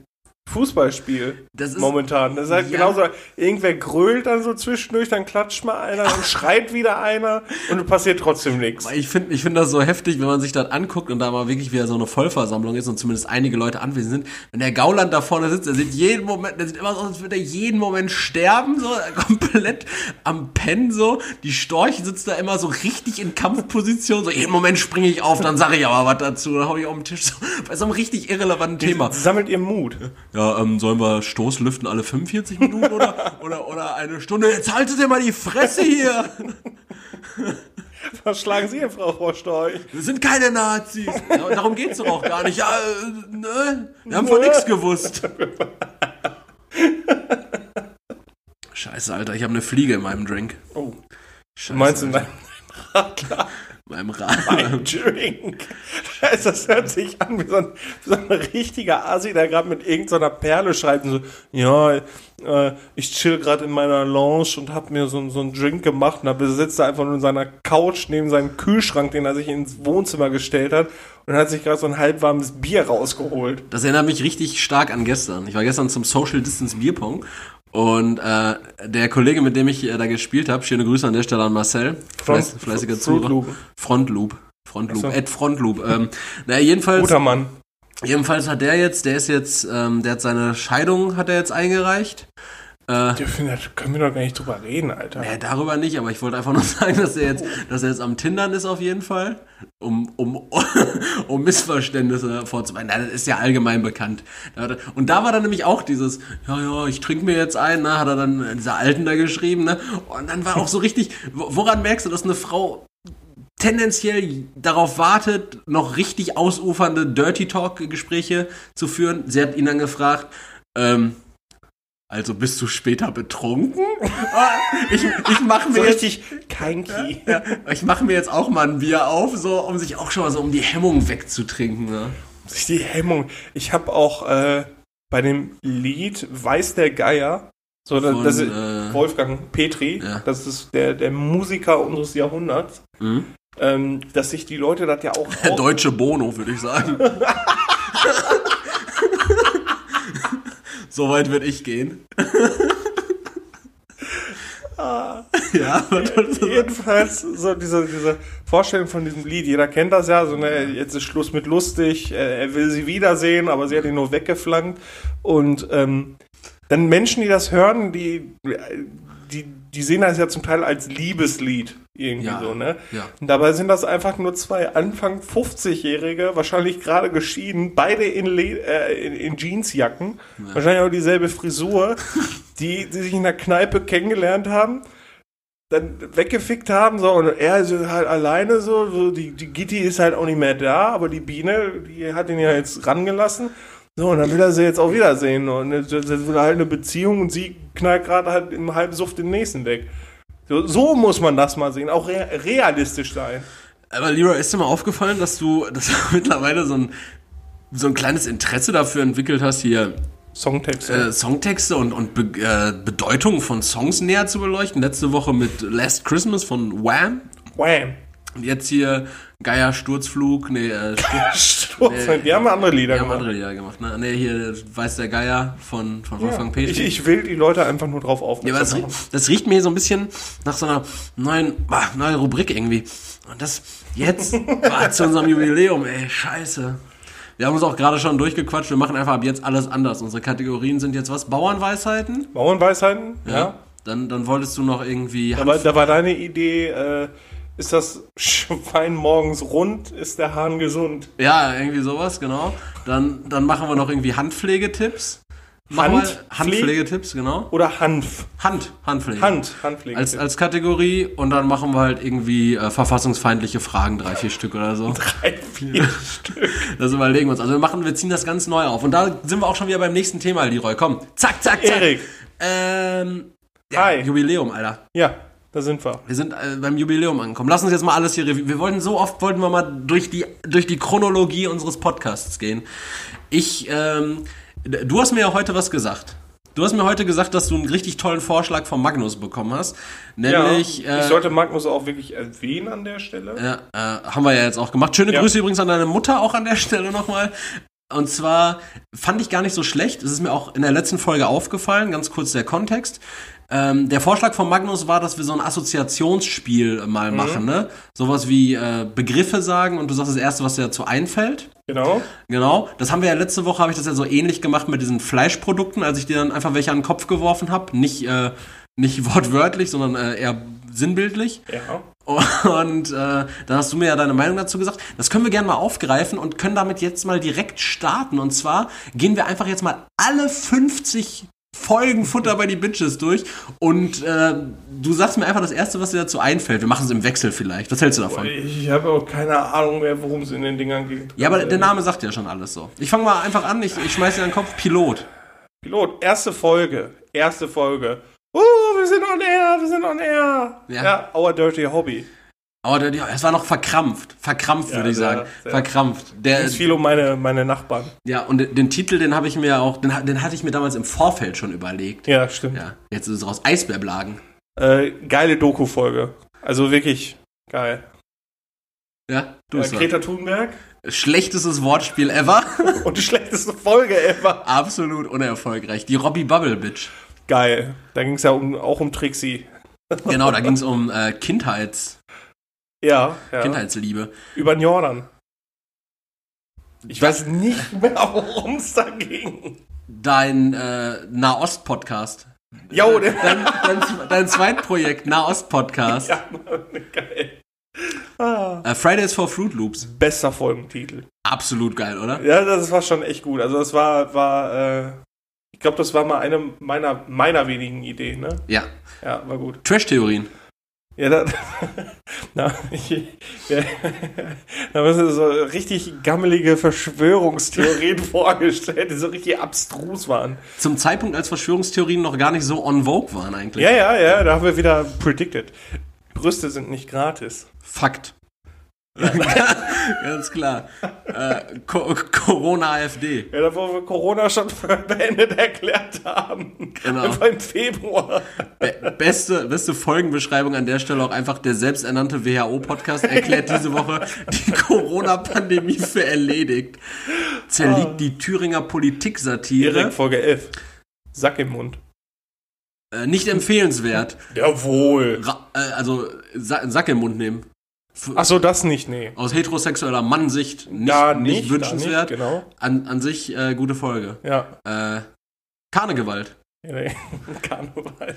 Fußballspiel Das ist- momentan. Das ist halt Ja. genauso, irgendwer grölt dann so zwischendurch, dann klatscht mal einer, dann schreit wieder einer und passiert trotzdem nichts. Ich finde ich find das so heftig, wenn man sich das anguckt und da mal wirklich wieder so eine Vollversammlung ist und zumindest einige Leute anwesend sind. Wenn der Gauland da vorne sitzt, der sieht jeden Moment, der sieht immer so aus, als würde er jeden Moment sterben, so komplett am Pennen so. Die Storch sitzt da immer so richtig in Kampfposition, so jeden Moment springe ich auf, dann sage ich aber was dazu, dann hau ich auf den Tisch so, bei so einem richtig irrelevanten Thema. Sammelt ihr Mut. Ja, ähm, sollen wir Stoßlüften alle 45 Minuten oder, oder, oder eine Stunde? Jetzt haltet ihr mal die Fresse hier! Was schlagen Sie, Frau Rohrsteuch? Wir sind keine Nazis. Ja, darum geht's doch auch gar nicht. Ja, äh, ne? Wir haben von nichts gewusst. Scheiße, Alter, ich habe eine Fliege in meinem Drink. Oh, Scheiße, meinst du Alter. dein Radler? Meinem Rad. Ein Drink. Scheiße, das hört sich an wie so ein, so ein richtiger Asi, der gerade mit irgendeiner Perle schreibt und so, ja, äh, ich chill gerade in meiner Lounge und hab mir so, so einen Drink gemacht und da sitzt er einfach nur in seiner Couch neben seinem Kühlschrank, den er sich ins Wohnzimmer gestellt hat und hat sich gerade so ein halbwarmes Bier rausgeholt. Das erinnert mich richtig stark an gestern. Ich war gestern zum Social Distance Bierpong und äh, der Kollege, mit dem ich äh, da gespielt habe, schöne Grüße an der Stelle an Marcel, Fleiß, Front- fleißiger Zuhörer. Loop. Frontloop. Frontloop, so. Ed Frontloop. Ähm, naja, jedenfalls, Guter Mann. jedenfalls hat der jetzt, der ist jetzt, ähm, der hat seine Scheidung, hat er jetzt eingereicht. Äh, da können wir doch gar nicht drüber reden, Alter. Ja, darüber nicht, aber ich wollte einfach nur sagen, dass er jetzt, dass er jetzt am Tindern ist auf jeden Fall, um, um, um Missverständnisse vorzubereiten. Das ist ja allgemein bekannt. Und da war dann nämlich auch dieses, ja, ja, ich trinke mir jetzt ein, ne, hat er dann dieser Alten da geschrieben, ne? Und dann war auch so richtig, woran merkst du, dass eine Frau tendenziell darauf wartet, noch richtig ausufernde Dirty Talk-Gespräche zu führen? Sie hat ihn dann gefragt, ähm, also bist du später betrunken? ich, ich mache mir so jetzt, richtig kinky. Ja, ich mache mir jetzt auch mal ein Bier auf, so um sich auch schon mal so um die Hemmung wegzutrinken. Ne? Die Hemmung. Ich habe auch äh, bei dem Lied Weiß der Geier, so Von, das ist äh, Wolfgang Petri, ja. das ist der, der Musiker unseres Jahrhunderts, mhm. ähm, dass sich die Leute das ja auch. Der deutsche Bono, würde ich sagen. So weit würde ich gehen. ah. Ja, jedenfalls so diese, diese Vorstellung von diesem Lied. Jeder kennt das ja. So, ne, jetzt ist Schluss mit lustig. Er will sie wiedersehen, aber sie hat ihn nur weggeflankt. Und ähm, dann Menschen, die das hören, die, die, die sehen das ja zum Teil als Liebeslied irgendwie ja, so, ne? Ja. Und dabei sind das einfach nur zwei Anfang 50-Jährige, wahrscheinlich gerade geschieden, beide in, Le äh, in, in Jeansjacken, ja. wahrscheinlich auch dieselbe Frisur, die, die sich in der Kneipe kennengelernt haben, dann weggefickt haben, so, und er ist halt alleine so, so die, die Gitti ist halt auch nicht mehr da, aber die Biene, die hat ihn ja jetzt rangelassen. So, und dann will er sie jetzt auch wiedersehen. Und will er halt eine Beziehung und sie knallt gerade halt im halben Suft den nächsten weg. So, so muss man das mal sehen, auch re realistisch sein. Aber Leroy, ist dir mal aufgefallen, dass du, dass du mittlerweile so ein, so ein kleines Interesse dafür entwickelt hast, hier Songtexte, äh, Songtexte und, und Be äh, Bedeutung von Songs näher zu beleuchten? Letzte Woche mit Last Christmas von Wham. Wham. Und jetzt hier Geier Sturzflug, nee, äh, Sturz, nee, die haben andere Lieder gemacht. Die haben andere Lieder gemacht, ne? Nee, hier Weiß der Geier von, von Wolfgang ja, Petri. Ich, ich will die Leute einfach nur drauf aufmerksam ja, aber das, das riecht mir so ein bisschen nach so einer neuen, ah, neuen Rubrik irgendwie. Und das jetzt war zu unserem Jubiläum, ey, scheiße. Wir haben uns auch gerade schon durchgequatscht, wir machen einfach ab jetzt alles anders. Unsere Kategorien sind jetzt was? Bauernweisheiten? Bauernweisheiten, ja. ja. Dann, dann wolltest du noch irgendwie. Da war, da war deine Idee, äh, ist das Schwein morgens rund, ist der Hahn gesund. Ja, irgendwie sowas, genau. Dann, dann machen wir noch irgendwie Handpflegetipps. Hand, Handpflegetipps, genau. Oder Hanf. Hand, Handpflege. Hand, Handpflege. Als, als Kategorie und dann machen wir halt irgendwie äh, verfassungsfeindliche Fragen, drei, vier Stück oder so. Drei, vier Stück. Das überlegen wir uns. Also wir machen, wir ziehen das ganz neu auf. Und da sind wir auch schon wieder beim nächsten Thema, Leroy. Komm, zack, zack, zack. Erik. Ähm, ja, Hi. Jubiläum, Alter. Ja. Da sind wir. Wir sind äh, beim Jubiläum angekommen. Lass uns jetzt mal alles hier. Wir wollten so oft wollten wir mal durch die durch die Chronologie unseres Podcasts gehen. Ich, ähm, du hast mir ja heute was gesagt. Du hast mir heute gesagt, dass du einen richtig tollen Vorschlag von Magnus bekommen hast. Nämlich. Ja, ich äh, sollte Magnus auch wirklich erwähnen an der Stelle. Ja, äh, haben wir ja jetzt auch gemacht. Schöne ja. Grüße übrigens an deine Mutter auch an der Stelle nochmal. Und zwar fand ich gar nicht so schlecht. Es ist mir auch in der letzten Folge aufgefallen. Ganz kurz der Kontext. Ähm, der Vorschlag von Magnus war, dass wir so ein Assoziationsspiel mal mhm. machen, ne? Sowas wie äh, Begriffe sagen und du sagst das Erste, was dir dazu einfällt. Genau. Genau. Das haben wir ja letzte Woche, habe ich das ja so ähnlich gemacht mit diesen Fleischprodukten, als ich dir dann einfach welche an den Kopf geworfen habe. Nicht, äh, nicht wortwörtlich, sondern äh, eher sinnbildlich. Ja. Und äh, dann hast du mir ja deine Meinung dazu gesagt. Das können wir gerne mal aufgreifen und können damit jetzt mal direkt starten. Und zwar gehen wir einfach jetzt mal alle 50 Folgen Futter bei die Bitches durch und äh, du sagst mir einfach das Erste, was dir dazu einfällt. Wir machen es im Wechsel vielleicht. Was hältst du davon? Ich habe auch keine Ahnung mehr, worum es in den Dingern geht. Ja, aber der Name sagt ja schon alles so. Ich fange mal einfach an, ich, ich schmeiß dir in den Kopf Pilot. Pilot, erste Folge. Erste Folge. Uh, wir sind on air, wir sind on air. Ja, ja Our Dirty Hobby. Aber es war noch verkrampft. Verkrampft, ja, würde ich sagen. Sehr, verkrampft. Der es viel um meine, meine Nachbarn. Ja, und den, den Titel, den habe ich mir auch, den, den, hatte ich mir damals im Vorfeld schon überlegt. Ja, stimmt. Ja, jetzt ist es raus. Eisbärblagen. Äh, geile Doku-Folge. Also wirklich geil. Ja, du äh, Greta Thunberg. Schlechtestes Wortspiel ever. und die schlechteste Folge ever. Absolut unerfolgreich. Die Robbie Bubble Bitch. Geil. Da ging es ja um, auch um Trixie. genau, da ging es um äh, Kindheits. Ja, ja. Kindheitsliebe. Über den Jordan. Ich weiß nicht mehr, worum es da ging. Dein äh, Nahost-Podcast. Jo, Dein, dein, dein Zweitprojekt, Nahost-Podcast. ja, geil. Äh, Fridays for Fruit Loops. Bester Folgentitel. Absolut geil, oder? Ja, das war schon echt gut. Also das war, war, äh, ich glaube, das war mal eine meiner, meiner wenigen Ideen, ne? Ja. Ja, war gut. Trash-Theorien. Ja, da, na, ich, ja, da haben wir so richtig gammelige Verschwörungstheorien vorgestellt, die so richtig abstrus waren. Zum Zeitpunkt, als Verschwörungstheorien noch gar nicht so on vogue waren eigentlich. Ja, ja, ja, da haben wir wieder predicted. Brüste sind nicht gratis. Fakt. Ganz klar. Äh, Co Corona-AfD. Ja, da wir Corona schon beendet erklärt haben. Genau. Einfach im Februar. Be beste, beste Folgenbeschreibung an der Stelle auch einfach der selbsternannte WHO-Podcast erklärt diese Woche die Corona-Pandemie für erledigt. Zerliegt die Thüringer Politik-Satire. Direkt Folge 11. Sack im Mund. Äh, nicht empfehlenswert. Jawohl. Ra äh, also Sa Sack im Mund nehmen. Ach so, das nicht, nee. Aus heterosexueller Mannsicht nicht, Da nicht, nicht, wünschenswert. Nicht, genau. an, an sich äh, gute Folge. Ja. Äh, Karnegewalt. Ja, nee. Karneval.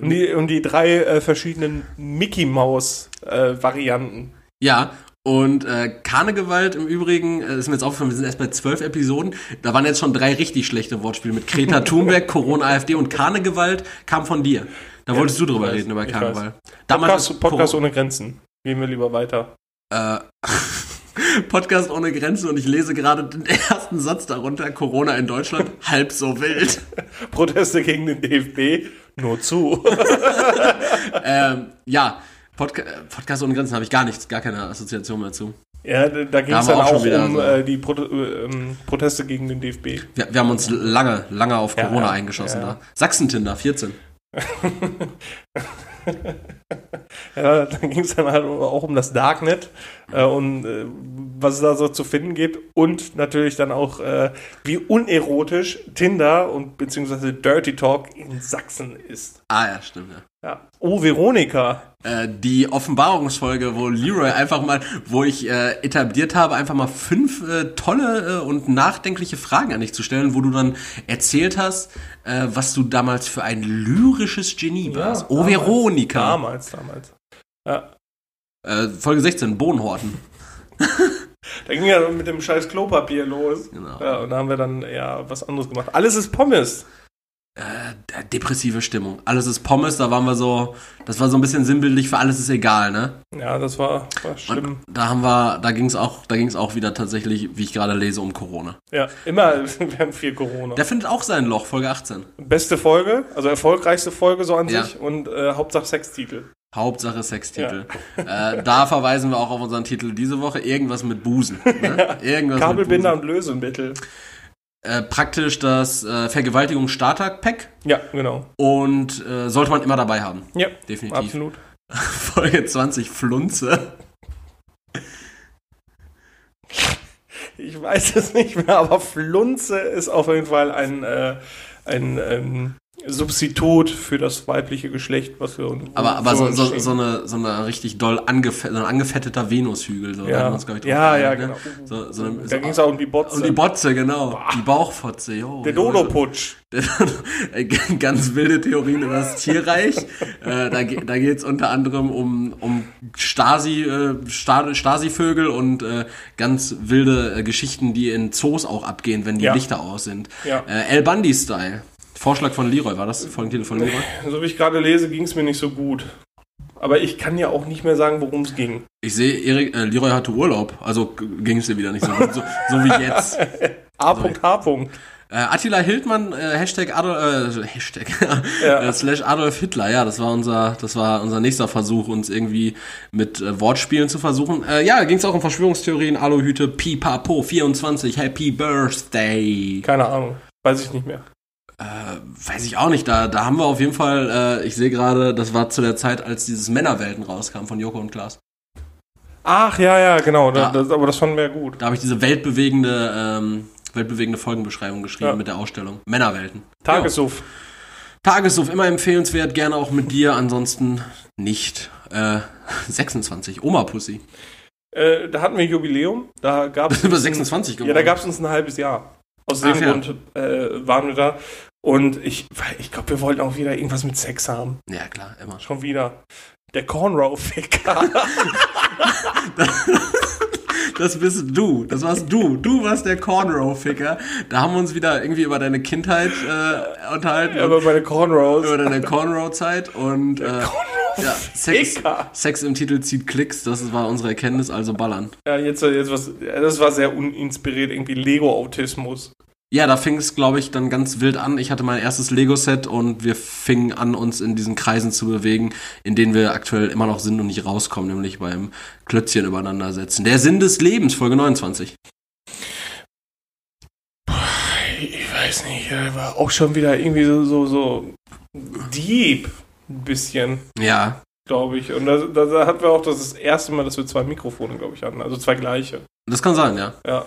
Und die, und die drei äh, verschiedenen Mickey Maus äh, Varianten. Ja, und äh, Karnegewalt im Übrigen, äh, ist mir jetzt aufgefallen, wir sind erst bei zwölf Episoden. Da waren jetzt schon drei richtig schlechte Wortspiele mit Greta Thunberg, Corona, AfD und Karnegewalt kam von dir. Da wolltest du drüber weiß, reden, über Karneval. Podcast, Podcast ohne Grenzen. Gehen wir lieber weiter. äh, Podcast ohne Grenzen und ich lese gerade den ersten Satz darunter, Corona in Deutschland, halb so wild. Proteste gegen den DFB, nur zu. ähm, ja, Podca äh, Podcast ohne Grenzen habe ich gar nichts, gar keine Assoziation mehr zu. ja, da, ging es dann auch schon auch wieder um so. äh, die Prote äh, ähm, Proteste gegen den DFB. Wir, wir haben uns lange, lange auf Corona ja, eingeschossen ja, ja. da. Sachsen-Tinder, 14. Ja, da ging es dann halt auch um das Darknet äh, und äh, was es da so zu finden gibt und natürlich dann auch, äh, wie unerotisch Tinder und beziehungsweise Dirty Talk in Sachsen ist. Ah ja, stimmt, ja. Ja. Oh, Veronika. Äh, die Offenbarungsfolge, wo Leroy einfach mal, wo ich äh, etabliert habe, einfach mal fünf äh, tolle äh, und nachdenkliche Fragen an dich zu stellen, wo du dann erzählt hast, äh, was du damals für ein lyrisches Genie warst. oh, damals, Veronika. Damals, damals. Ja. Äh, Folge 16, Bohnenhorten. Da ging ja mit dem scheiß Klopapier los. Genau. Ja, und da haben wir dann ja was anderes gemacht. Alles ist Pommes. Äh, depressive Stimmung. Alles ist Pommes, da waren wir so, das war so ein bisschen sinnbildlich für alles ist egal, ne? Ja, das war, war schlimm. Und da haben wir, da ging es auch, da ging es auch wieder tatsächlich, wie ich gerade lese, um Corona. Ja, immer, wir haben viel Corona. Der findet auch sein Loch, Folge 18. Beste Folge, also erfolgreichste Folge so an Ja. sich und äh, Hauptsache Sextitel. Hauptsache Sextitel. Äh, da verweisen wir auch auf unseren Titel diese Woche. Irgendwas mit Busen. Ne? Irgendwas Kabelbinder mit und Lösemittel. Busen. Äh, praktisch das äh, Vergewaltigung Starter-Pack Ja, genau. und äh, sollte man immer dabei haben. Ja, Definitiv. absolut. Folge 20 Flunze. Ich weiß es nicht mehr, aber Flunze ist auf jeden Fall ein, äh, ein ähm, Substitut für das weibliche Geschlecht, was wir uns Aber, aber so, so, so, eine, so eine richtig doll angefett, so ein angefetteter Venushügel. So, Ja, uns, ich, ja, ja, geeinigt, genau. ne? So, so eine, da so, ging es auch um die Botze. um die Botze, genau. Die Bauchfotze, jo. der jo. Dodo-Putsch. Ganz wilde Theorien über das Tierreich. äh, da da geht es unter anderem um, um Stasi, äh, Sta- Stasi-Vögel und äh, ganz wilde äh, Geschichten, die in Zoos auch abgehen, wenn die Ja. Lichter aus sind. Ja. Äh, El Bundy-Style. Vorschlag von Leroy, war das Folgentitel von Leroy? So wie ich gerade lese, ging es mir nicht so gut. Aber ich kann ja auch nicht mehr sagen, worum es ging. Ich sehe, Erik, äh, Leroy hatte Urlaub, also ging es dir wieder nicht so gut, so, so wie jetzt. A.H. Äh, Attila Hildmann, äh, Hashtag Adolf, äh, Hashtag, Ja. äh, slash Adolf Hitler, ja, das war unser, das war unser nächster Versuch, uns irgendwie mit äh, Wortspielen zu versuchen. Äh, ja, ging es auch um Verschwörungstheorien, Aluhüte, Pipapo, 24, Happy Birthday. Keine Ahnung. Weiß ich nicht mehr. Äh, weiß ich auch nicht, da, da haben wir auf jeden Fall, äh, ich sehe gerade, das war zu der Zeit, als dieses Männerwelten rauskam von Joko und Klaas. Ach, ja, ja, genau. Da, Ja. Das, aber das fanden wir ja gut. Da habe ich diese weltbewegende, ähm, weltbewegende Folgenbeschreibung geschrieben Ja. mit der Ausstellung. Männerwelten. Tagessuff. Tagessuff immer empfehlenswert, gerne auch mit dir, ansonsten nicht. Äh, 26, Oma Pussy. Äh, da hatten wir Jubiläum. Da gab es Über 26 geworden. Ja, da gab es uns ein halbes Jahr. Aus dem Ach ja. Grund äh, waren wir da. Und ich, ich glaube, wir wollten auch wieder irgendwas mit Sex haben. Ja, klar, immer. Schon wieder. Der Cornrow-Ficker. Das bist du. Das warst du. Du warst der Cornrow-Ficker. Da haben wir uns wieder irgendwie über deine Kindheit äh, unterhalten. Aber meine Cornrows. über deine Cornrow-Zeit und äh, ja, Sex. Sex im Titel zieht Klicks. Das war unsere Erkenntnis, also ballern. Ja, jetzt, jetzt was, das war sehr uninspiriert, irgendwie Lego-Autismus. Ja, da fing es, glaube ich, dann ganz wild an. Ich hatte mein erstes Lego-Set und wir fingen an, uns in diesen Kreisen zu bewegen, in denen wir aktuell immer noch sind und nicht rauskommen, nämlich beim Klötzchen übereinander setzen. Der Sinn des Lebens, Folge 29. Ich weiß nicht, er war auch schon wieder irgendwie so, so, so deep. Ein bisschen, Ja, glaube ich. Und da, da, da hatten wir auch das, das erste Mal, dass wir zwei Mikrofone, glaube ich, hatten. Also zwei gleiche. das kann sein, ja. Ja.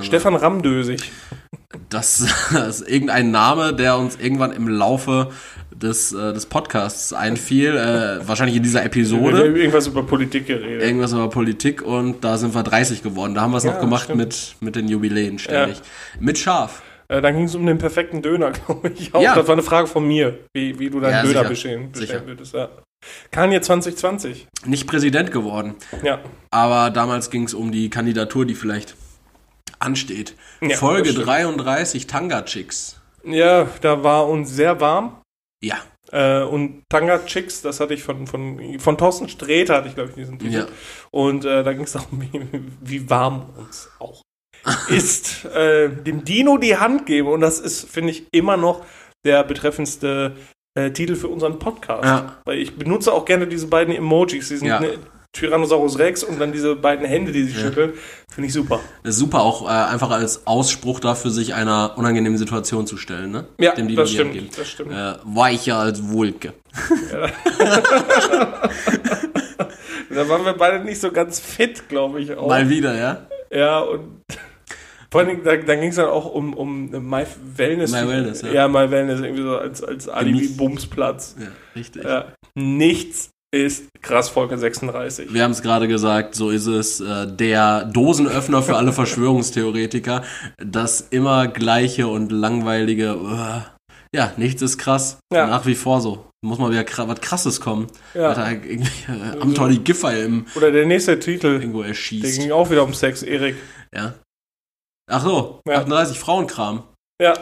Stefan Ramdösig. sein. Das, das ist irgendein Name, der uns irgendwann im Laufe des, äh, des Podcasts einfiel. Äh, wahrscheinlich in dieser Wir Episode. haben irgendwas über Politik geredet. Irgendwas über Politik und da sind wir 30 geworden. Da haben wir es Ja, noch gemacht stimmt. mit, mit den Jubiläen ständig. Mit Schaf. Äh, dann ging es um den perfekten Döner, glaube ich. Auch. Ja. Das war eine Frage von mir, wie, wie du deinen Ja, Döner sicher. bestellen Sicher. würdest. Ja. Kanye 2020. Nicht Präsident geworden. Ja. Aber damals ging es um die Kandidatur, die vielleicht ansteht. Ja, Folge das stimmt. 33, Tanga Chicks. Ja, da war uns sehr warm. Ja. Äh, und Tanga Chicks, das hatte ich von, von, von Thorsten Sträter, hatte ich glaube ich diesen Titel. Ja. Und äh, da ging es darum, wie, wie warm uns auch ist. Äh, dem Dino die Hand geben. Und das ist, finde ich, immer noch der betreffendste äh, Titel für unseren Podcast. Ja. Weil ich benutze auch gerne diese beiden Emojis, diesen Ja. ne, Tyrannosaurus Rex und dann diese beiden Hände, die sich schütteln. Finde ich super. Das ist super, auch äh, einfach als Ausspruch dafür, sich einer unangenehmen Situation zu stellen. Ne? Ja, Dem das stimmt. Das stimmt. Äh, weicher als Wolke. Da waren wir beide nicht so ganz fit, glaube ich auch. Mal wieder, ja? Ja, und vor allen Dingen, da, dann ging es dann auch um, um My Wellness. My Wellness, ja. ja. My Wellness, irgendwie so als, als Alibi-Bumsplatz. Ja, richtig. Ja. Nichts ist krass, Folge 36. Wir haben es gerade gesagt, so ist es. Äh, der Dosenöffner für alle Verschwörungstheoretiker. Das immer gleiche und langweilige. Uh, ja, nichts ist krass. Ja. Nach wie vor so. Muss mal wieder was Krasses kommen. Ja. Hat da irgendwie äh, Giffey im, Oder der nächste Titel, irgendwo der erschießt. ging auch wieder um Sex, Erik. Ja. Ach so, Ja. 38 Frauenkram. Ja.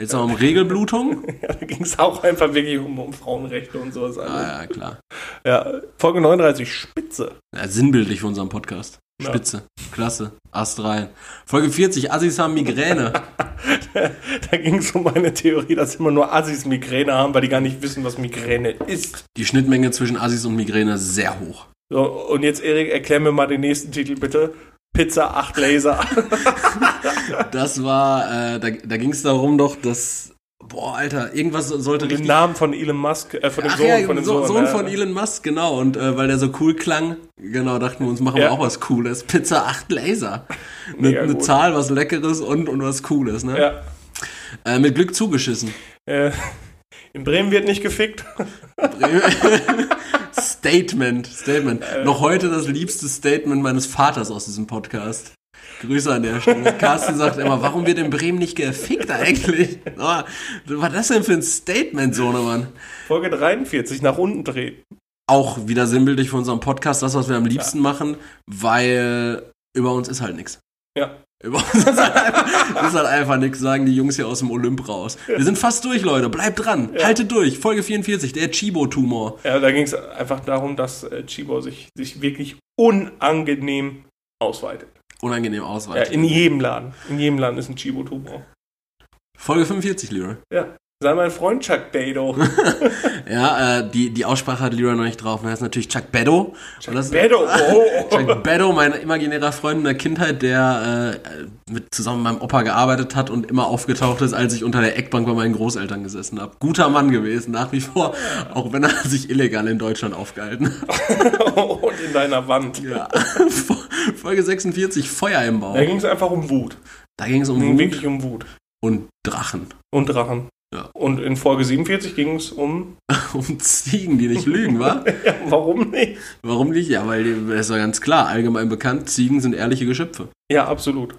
Jetzt noch um Regelblutung. ja, da ging es auch einfach wirklich um, um Frauenrechte und sowas. alles. ah, ja, klar. Ja, Folge 39, Spitze. Ja, sinnbildlich für unseren Podcast. Ja. Spitze. Klasse. Ast rein. Folge 40, Assis haben Migräne. Da ging es um eine Theorie, dass immer nur Assis Migräne haben, weil die gar nicht wissen, was Migräne ist. Die Schnittmenge zwischen Assis und Migräne ist sehr hoch. So, und jetzt, Erik, erklär mir mal den nächsten Titel bitte. Pizza 8 Laser. Das war, äh, da, da ging es darum doch, dass, boah, Alter, irgendwas sollte den richtig... Namen von Elon Musk, äh, von dem Ach Sohn, ja, von dem so, Sohn. Sohn ja. von Elon Musk, genau. Und äh, weil der so cool klang, genau, dachten wir uns, machen wir Ja. auch was Cooles. Pizza 8 Laser. Eine ne. Zahl, was Leckeres und, und was Cooles, ne? Ja. Äh, mit Glück zugeschissen. Äh, in Bremen wird nicht gefickt. Statement, Statement. Äh. Noch heute das liebste Statement meines Vaters aus diesem Podcast. Grüße an der Stelle. Carsten sagt immer, warum wird in Bremen nicht gefickt eigentlich? Oh, was war das denn für ein Statement, Sohnemann? Folge 43, nach unten drehen. Auch wieder sinnbildlich für unseren Podcast, das, was wir am liebsten machen, weil über uns ist halt nichts. Ja. Uns ist halt einfach, halt einfach nichts, sagen die Jungs hier aus dem Olymp raus. Wir sind fast durch, Leute. Bleibt dran. Haltet durch. Folge 44, der Chibo-Tumor. Ja, da ging es einfach darum, dass äh, Chibo sich, sich wirklich unangenehm ausweitet. Unangenehm Ja, ausweitet. in jedem Laden. In jedem Laden ist ein Chibo-Tumor. Folge 45, Leroy. Ja. Sei mein Freund Chuck Bedo. Ja, äh, die, die Aussprache hat Leroy noch nicht drauf. Das ist natürlich Chuck Beddo. Und das- Bedo, oh. Chuck Beddo, mein imaginärer Freund in der Kindheit, der äh, mit zusammen mit meinem Opa gearbeitet hat und immer aufgetaucht ist, als ich unter der Eckbank bei meinen Großeltern gesessen habe. Guter Mann gewesen, nach wie vor, auch wenn er sich illegal in Deutschland aufgehalten hat. und in deiner Wand. Ja. Folge 46, Feuer im Bauch. Da ging es einfach um Wut. Da ging es um Ging Wut wirklich um Wut. und Drachen. Und Drachen. Ja. Und in Folge 47 ging es um. Um Ziegen, die nicht lügen, wa? Ja, warum nicht? Warum nicht? Ja, weil das war ganz klar, allgemein bekannt, Ziegen sind ehrliche Geschöpfe. Ja, absolut.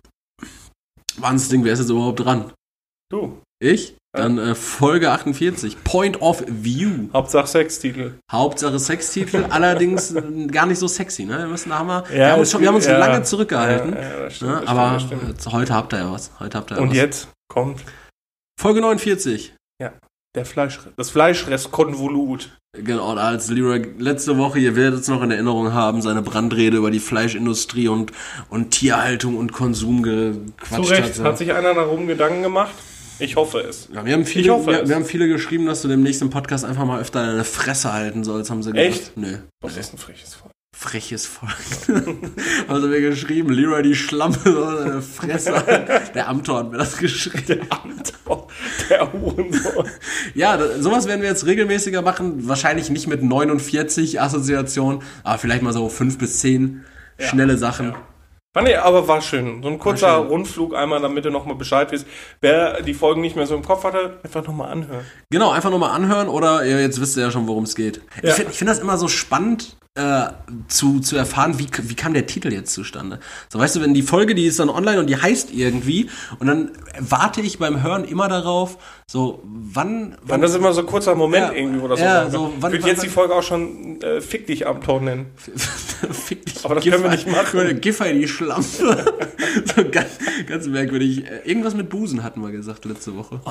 Wahnsinnsding, wer ist jetzt überhaupt dran? Du. Ich? Dann äh, Folge 48, Point of View. Hauptsache Sextitel. Hauptsache Sextitel, allerdings äh, gar nicht so sexy, ne? Wir, müssen, da haben wir, Ja, wir, haben uns, es schon, wir haben uns ja. lange zurückgehalten. Ja, das stimmt, ne? Aber stimmt, äh, heute habt ihr ja was. Heute habt ihr Und was. jetzt kommt Folge 49. der Fleisch, das Fleischrestkonvolut. Genau, als Leroy letzte Woche, ihr werdet es noch in Erinnerung haben, seine Brandrede über die Fleischindustrie und, und Tierhaltung und Konsum Zu gequatscht Recht. hat. Hat sich einer darum Gedanken gemacht? Ich hoffe es. Ja, wir, haben Ich viele, hoffe wir, es. wir haben viele geschrieben, dass du dem nächsten Podcast einfach mal öfter deine Fresse halten sollst, haben sie gesagt. Echt? Nö. Was ist ein freches Volk? Freches Volk. haben sie mir geschrieben, Leroy die Schlampe soll deine Fresse. Der Amtor hat mir das geschrieben. Amt, oh, der Hurensohn. Ja, da, sowas werden wir jetzt regelmäßiger machen. Wahrscheinlich nicht mit 49 Assoziationen, aber vielleicht mal so 5 bis 10 schnelle Sachen. Fand ich, aber war schön. So ein kurzer. Rundflug einmal, damit ihr nochmal Bescheid wisst. Wer die Folgen nicht mehr so im Kopf hatte, einfach nochmal anhören. Genau, einfach nochmal anhören oder jetzt wisst ihr ja schon, worum es geht. Ja. Ich finde ich find das immer so spannend äh, zu, zu erfahren, wie, wie kam der Titel jetzt zustande. So, weißt du, wenn die Folge, die ist dann online und die heißt irgendwie und dann warte ich beim Hören immer darauf, so, wann... Wann wann das ist immer so ein kurzer Moment Ja. irgendwie, wo das Ja, so, so, wann- Ich würde wann- jetzt die Folge auch schon äh, Fick dich Amtor nennen. Fick dich. Aber das können wir nicht machen. Giffey, die Schlampe. so ganz, ganz merkwürdig. Äh, Irgendwas mit Busen hatten wir gesagt letzte Woche.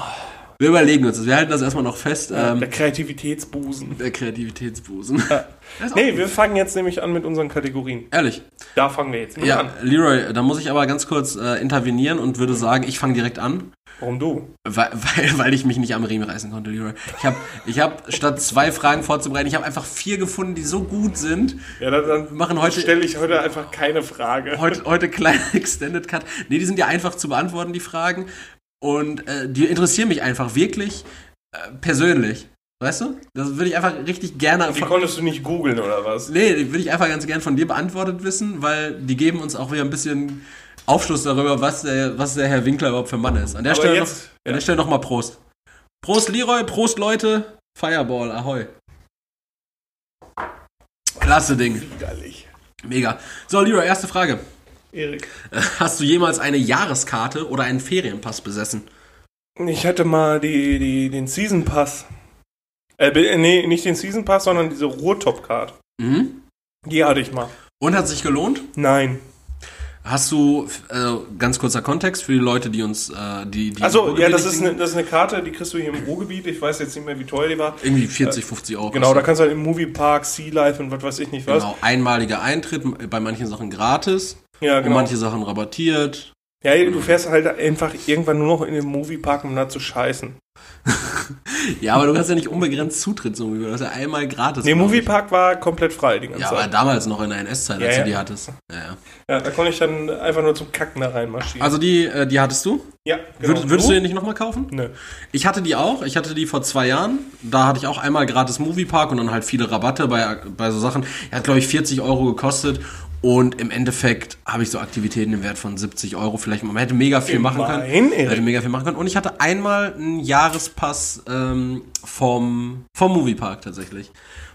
Wir überlegen uns das. Wir halten das erstmal noch fest. Ähm, Der Kreativitätsbusen. der Kreativitätsbusen. Auch Nee, gut. wir fangen jetzt nämlich an mit unseren Kategorien. Ehrlich. Da fangen wir jetzt mit Ja, an. Leroy, da muss ich aber ganz kurz äh, intervenieren und würde sagen, ich fange direkt an, Warum du? weil, weil, weil ich mich nicht am Riemen reißen konnte, Leroy. Ich habe ich hab, statt zwei Fragen vorzubereiten, ich habe einfach vier gefunden, die so gut sind. Ja, dann, dann machen heute, stelle ich heute einfach keine Frage. heute, heute kleiner Extended Cut. Nee, die sind ja einfach zu beantworten, die Fragen. Und äh, die interessieren mich einfach wirklich äh, persönlich. Weißt du? Das würde ich einfach richtig gerne Die konntest du nicht googeln oder was? Nee, die würde ich einfach ganz gern von dir beantwortet wissen, weil die geben uns auch wieder ein bisschen Aufschluss darüber, was der, was der Herr Winkler überhaupt für ein Mann ist. An der Aber Stelle, jetzt- noch, ja. an der Stelle noch mal Prost. Prost Leroy, Prost Leute, Fireball, ahoi. Klasse Ding, Widerlich. mega. So Leroy, erste Frage. Erik. Hast du jemals eine Jahreskarte oder einen Ferienpass besessen? Ich hatte mal die, die, den Season Pass. Äh, nee, nicht den Season Pass, sondern diese Ruhrtop-Card. Mhm. Die hatte ich mal. Und hat sich gelohnt? Nein. Hast du, äh, ganz kurzer Kontext für die Leute, die uns, äh, die, die Also, ja, das ist, eine, das ist eine Karte, die kriegst du hier im Ruhrgebiet. Ich weiß jetzt nicht mehr, wie teuer die war. irgendwie 40, 50 Euro. Genau, da kannst du halt im Moviepark, Sea Life und was weiß ich nicht was. Genau, einmaliger Eintritt, bei manchen Sachen gratis, Ja, und genau. manche Sachen rabattiert. Ja, du fährst halt einfach irgendwann nur noch in den Moviepark, um da zu scheißen. Ja, aber du hast ja nicht unbegrenzt Zutritt zum Movie, du hast ja einmal gratis. Nee. Moviepark war komplett frei die ganze Ja, aber Zeit. damals noch in der NS-Zeit, als Ja, du die hattest. Ja, ja. Ja, da konnte ich dann einfach nur zum Kacken da reinmarschieren. Also die, äh, die hattest du? ja, genau. Würd, würdest du die nicht nochmal kaufen? Nö. Ich hatte die auch. Ich hatte die vor zwei Jahren. Da hatte ich auch einmal gratis Moviepark und dann halt viele Rabatte bei, bei so Sachen. Er hat, glaube ich, 40 Euro gekostet. Und im Endeffekt habe ich so Aktivitäten im Wert von 70 Euro vielleicht. Man hätte mega viel machen können. Man hätte mega viel machen können. Und ich hatte einmal einen Jahrespass ähm, vom, vom Moviepark tatsächlich.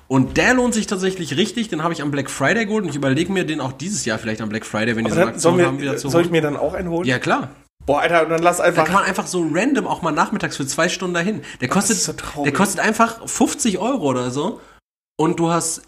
Und der lohnt sich tatsächlich richtig. Den habe ich am Black Friday geholt. Und ich überlege mir den auch dieses Jahr vielleicht am Black Friday, wenn die so eine Aktion haben, wir, wieder zu soll ich holen. mir dann auch einen holen? Ja, klar. Boah, Alter, dann lass Da einfach. kann man einfach so random auch mal nachmittags für zwei Stunden dahin. Der kostet, ist so der kostet einfach 50 Euro oder so. Und du hast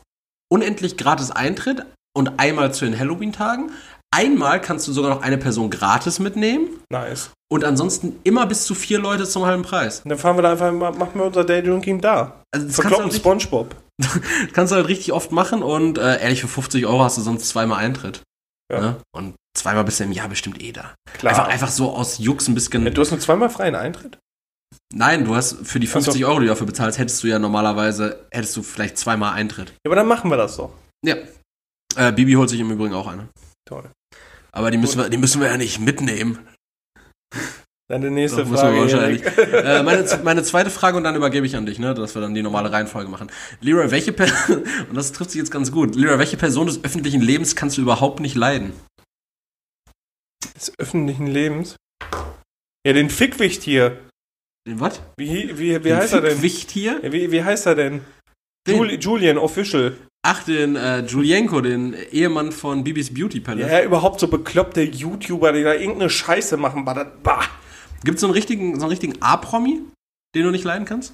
unendlich gratis Eintritt und einmal zu den Halloween-Tagen. Einmal kannst du sogar noch eine Person gratis mitnehmen. Nice. Und ansonsten immer bis zu vier Leute zum halben Preis. Und dann fahren wir da einfach, ma- machen wir unser Drinking da. Also das kannst Verkloppen halt Spongebob. richtig, kannst du halt richtig oft machen und äh, ehrlich, für 50 Euro hast du sonst zweimal Eintritt. Ja. Ne? Und zweimal bist du im Jahr bestimmt eh da. Klar. Einfach, einfach so aus Jux ein bisschen. Ja, du hast nur zweimal freien Eintritt? Nein, du hast für die 50 Ach so. Euro, die du dafür bezahlst, hättest du ja normalerweise, hättest du vielleicht zweimal Eintritt. Ja, aber dann machen wir das doch. Ja. Äh, Bibi holt sich im Übrigen auch eine. Toll. Aber die müssen, wir, die müssen wir ja nicht mitnehmen. Die nächste Doch, Frage. wahrscheinlich. Äh, meine, meine zweite Frage und dann übergebe ich an dich, ne, dass wir dann die normale Reihenfolge machen. Leroy, welche Person, und das trifft sich jetzt ganz gut, Leroy, welche Person des öffentlichen Lebens kannst du überhaupt nicht leiden? Des öffentlichen Lebens. Ja, den Fickwicht hier. Den was? Wie, wie, wie heißt er denn? Wicht hier? Ja, wie, wie heißt er denn? Den- Juli, Julian Official. Ach, den äh, Julienko, den Ehemann von Bibis Beauty Palace. Ja, überhaupt so bekloppte YouTuber, die da irgendeine Scheiße machen. Bah, bah. Gibt es so einen richtigen, so einen richtigen A-Promi? den du nicht leiden kannst?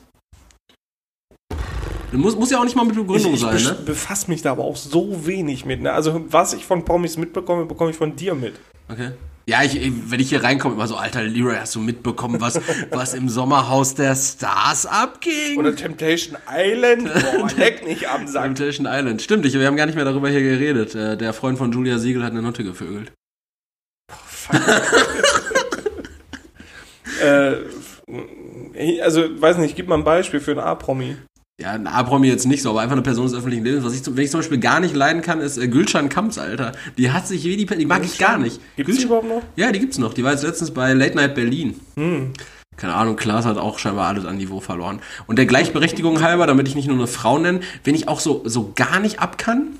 Muss, muss ja auch nicht mal mit Begründung ich, ich sein, ne? befasse mich da aber auch so wenig mit. Ne? Also, was ich von Promis mitbekomme, bekomme ich von dir mit. Okay. Ja, ich, wenn ich hier reinkomme, immer so, alter Leroy, hast du mitbekommen, was, was im Sommerhaus der Stars abging? Oder Temptation Island. Boah, leck nicht am Sack. Temptation Island. Stimmt, ich, wir haben gar nicht mehr darüber hier geredet. Äh, Der Freund von Julia Siegel hat eine Nutte gevögelt. äh, also, weiß nicht, gib mal ein Beispiel für einen A-Promi. Ja, ein A-Promi jetzt nicht so, aber einfach eine Person des öffentlichen Lebens. Was ich, zum- wenn ich zum Beispiel gar nicht leiden kann, ist äh, Gülschan Kamps, Alter. Die hat sich wie die, die mag ich gar nicht. Gibt's die Gülschan- überhaupt noch? Ja, die gibt's noch. Die war jetzt letztens bei Late Night Berlin. Hm. Keine Ahnung, Klaas hat auch scheinbar alles an Niveau verloren. Und der Gleichberechtigung halber, damit ich nicht nur eine Frau nenne, wenn ich auch so, so gar nicht ab kann,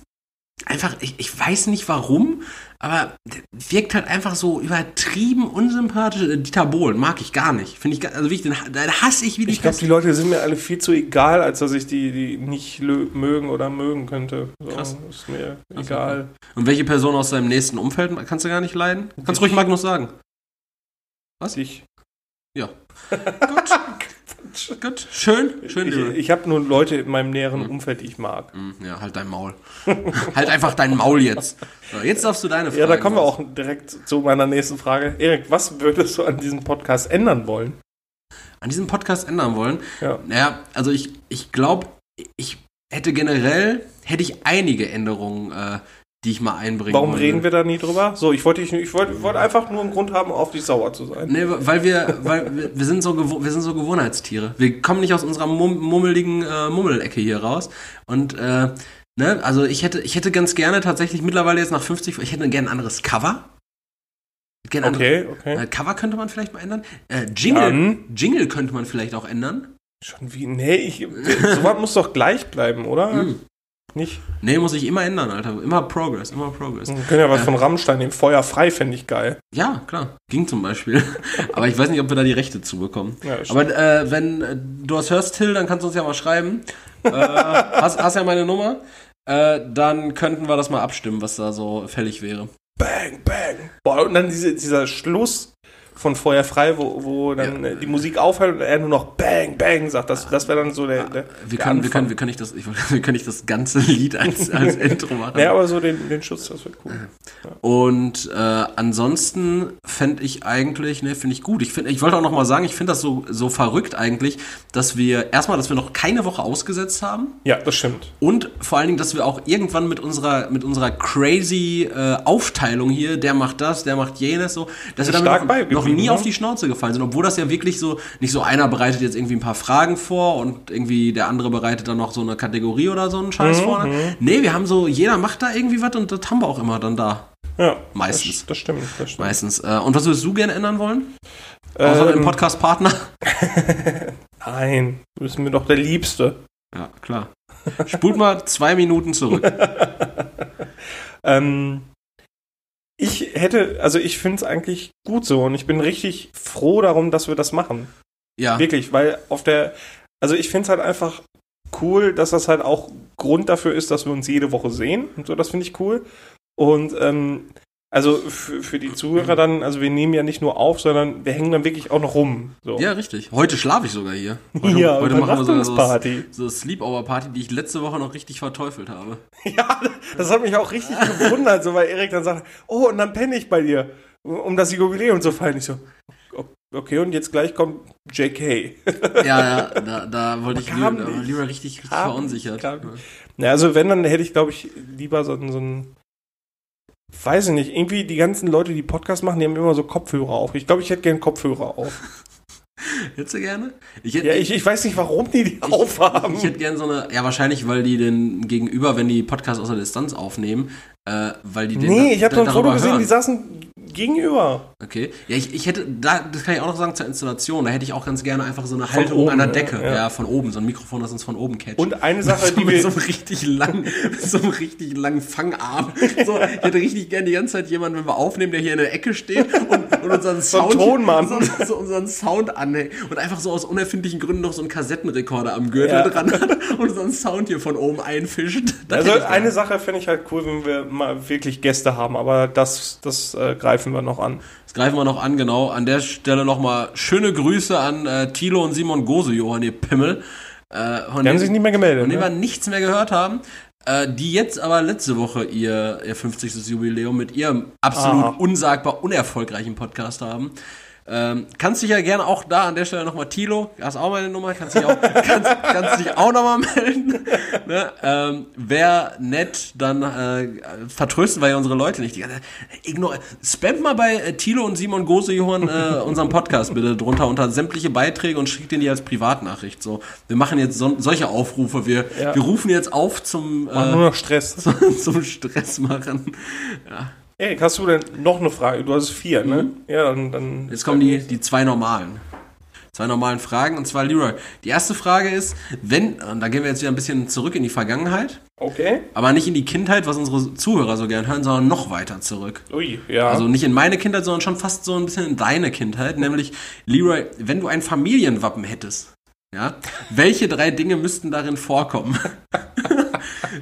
einfach, ich, ich weiß nicht warum, aber wirkt halt einfach so übertrieben unsympathisch. Äh, Dieter Bohlen mag ich gar nicht. Finde ich, also wie ich den, den hasse ich wie die Ich glaube, die Leute sind mir alle viel zu egal, als dass ich die, die nicht mögen oder mögen könnte. So, Krass. Ist mir Krass, egal. Und welche Person aus seinem nächsten Umfeld kannst du gar nicht leiden? Kannst ruhig Magnus sagen. Was? Ich, Ja. Gut. Gut. Schön. Schön, ich, ich habe nur Leute in meinem näheren Umfeld, die ich mag. Hm, Ja, halt dein Maul. halt einfach dein Maul jetzt. So, jetzt darfst du deine Frage. Ja, da kommen wir auch direkt zu meiner nächsten Frage. Erik, was würdest du an diesem Podcast ändern wollen? An diesem Podcast ändern wollen. Ja. Naja, also ich, ich glaube, ich hätte generell, hätte ich einige Änderungen, äh, die ich mal einbringen Warum wollte. reden wir da nie drüber? So, ich wollte dich- ich wollte, ich wollte einfach nur einen Grund haben, auf dich sauer zu sein. Nee, weil wir, weil wir, wir sind so wir sind so Gewohnheitstiere. Wir kommen nicht aus unserer mum mummeligen äh, Mummelecke hier raus. Und äh, ne, also ich hätte, ich hätte ganz gerne tatsächlich mittlerweile jetzt nach 50, ich hätte gerne ein anderes Cover. Gerne Okay, okay. Äh, Cover könnte man vielleicht mal ändern. Äh, Jingle, Dann- Jingle könnte man vielleicht auch ändern. Schon wie, nee, ich, sowas muss doch gleich bleiben, oder? Hm. Nicht? Nee, muss ich immer ändern, Alter. Immer Progress, immer Progress. Wir können ja was von Rammstein, dem Feuer frei, fände ich geil. Ja, klar. Ging zum Beispiel. Aber ich weiß nicht, ob wir da die Rechte zu bekommen. Ja, Aber äh, wenn äh, du das hörst, Till, dann kannst du uns ja mal schreiben. Äh, hast, hast ja meine Nummer. Äh, dann könnten wir das mal abstimmen, was da so fällig wäre. Bang, bang. Boah, und dann diese, dieser Schluss von Feuer frei, wo, wo dann äh, die Musik aufhört und er nur noch Bang, Bang sagt. Das, das wäre dann so der, der, Wir der können, wir Anfang. können, wir können nicht das, ich, wollte- wir können nicht das ganze Lied als, als Intro machen. Ja, aber so den, den Schutz, das wird cool. Und äh, ansonsten fände ich eigentlich, ne, finde ich gut. Ich, find, ich wollte auch noch mal sagen, ich finde das so, so verrückt eigentlich, dass wir erstmal, dass wir noch keine Woche ausgesetzt haben Ja, das stimmt. und vor allen Dingen, dass wir auch irgendwann mit unserer, mit unserer crazy äh, Aufteilung hier, der macht das, der macht jenes, so, dass wir Stark damit noch, beigeblieben, noch nie ne? auf die Schnauze gefallen sind, obwohl das ja wirklich so, nicht so einer bereitet jetzt irgendwie ein paar Fragen vor und irgendwie der andere bereitet dann noch so eine Kategorie oder so einen Scheiß Mhm, vor. Nee, wir haben so, jeder macht da irgendwie was und das haben wir auch immer dann da. Ja, Meistens. Das, das stimmt, das stimmt. Meistens. Äh, und was würdest du gerne ändern wollen? Außer Ähm, dem Podcast-Partner? Nein, du bist mir doch der Liebste. Ja, klar. Spult mal zwei Minuten zurück. Ähm, ich hätte, also ich finde es eigentlich gut so und ich bin richtig froh darum, dass wir das machen. Ja. Wirklich, weil auf der, also ich finde es halt einfach cool, dass das halt auch Grund dafür ist, dass wir uns jede Woche sehen und so, das finde ich cool. Und ähm, also für, für die Zuhörer dann, also wir nehmen ja nicht nur auf, sondern wir hängen dann wirklich auch noch rum. So. Ja, richtig. Heute schlafe ich sogar hier. Heute, Ja, heute machen wir so, Übernachtungsparty. so Sleepover-Party, die ich letzte Woche noch richtig verteufelt habe. Ja, das hat mich auch richtig gewundert, so weil Erik dann sagt, oh, und dann penne ich bei dir, um das Jubiläum zu feiern. Ich so, okay, und jetzt gleich kommt JK. Ja, ja, da, da wollte ich lieber, lieber richtig, richtig verunsichert. Ja, also wenn, dann hätte ich, glaube ich, lieber so, so ein, weiß ich nicht, irgendwie die ganzen Leute, die Podcast machen, die haben immer so Kopfhörer auf. Ich glaube, ich hätte gern Kopfhörer auf. Hättest du gerne? Ich hätte, Ja, ich, ich weiß nicht, warum die die aufhaben. Ich hätte gerne so eine, ja wahrscheinlich, weil die den Gegenüber, wenn die Podcasts aus der Distanz aufnehmen, äh, weil die den nee, da- ich habe so ein Foto gesehen, hören. die saßen gegenüber. Okay. Ja, ich, ich hätte, da, das kann ich auch noch sagen zur Installation, da hätte ich auch ganz gerne einfach so eine Halterung oben, an der Decke. Ja, ja. von oben, so ein Mikrofon, das uns von oben catcht. Und eine Sache, so die mit wir, so einem richtig langen, mit so einem richtig langen Fangarm. So, ich hätte richtig gerne die ganze Zeit jemanden, wenn wir aufnehmen, der hier in der Ecke steht und, und unseren Sound, Tonmann. So, so unseren Sound anhängt und einfach so aus unerfindlichen Gründen noch so einen Kassettenrekorder am Gürtel Ja. dran hat und unseren Sound hier von oben einfischt. Das also eine. Sache fände ich halt cool, wenn wir mal wirklich Gäste haben, aber das, das äh, greife greifen wir noch an. Das greifen wir noch an, genau. An der Stelle nochmal schöne Grüße an äh, Thilo und Simon Gose, Johann, ihr Pimmel. Äh, von Die haben sich nicht mehr gemeldet. von denen wir Ne? nichts mehr gehört haben. Äh, die jetzt aber letzte Woche ihr, ihr 50. Jubiläum mit ihrem absolut Aha. unsagbar unerfolgreichen Podcast haben. Ähm, kannst dich ja gerne auch da an der Stelle nochmal, Tilo, hast auch meine Nummer, kannst dich auch, kannst, kannst dich auch nochmal melden. ne? ähm, Wäre nett, dann äh, vertrösten wir ja unsere Leute nicht. Die ganze- Ignor Spamt mal bei äh, Tilo und Simon Gose Johann äh, unseren Podcast bitte drunter unter sämtliche Beiträge und schickt den die als Privatnachricht. So, wir machen jetzt so, solche Aufrufe. Wir, Ja. wir rufen jetzt auf zum, Mach äh, nur noch Stress. zum Stress machen. Erik, hast du denn noch eine Frage? Du hast vier, ne? Ja, dann. dann Mhm. Jetzt kommen die, die zwei normalen. Zwei normalen Fragen. Und zwar, Leroy, die erste Frage ist, wenn, und da gehen wir jetzt wieder ein bisschen zurück in die Vergangenheit, Okay. aber nicht in die Kindheit, was unsere Zuhörer so gern hören, sondern noch weiter zurück. Ui, ja. Also nicht in meine Kindheit, sondern schon fast so ein bisschen in deine Kindheit. Nämlich, Leroy, wenn du ein Familienwappen hättest, ja, welche drei Dinge müssten darin vorkommen?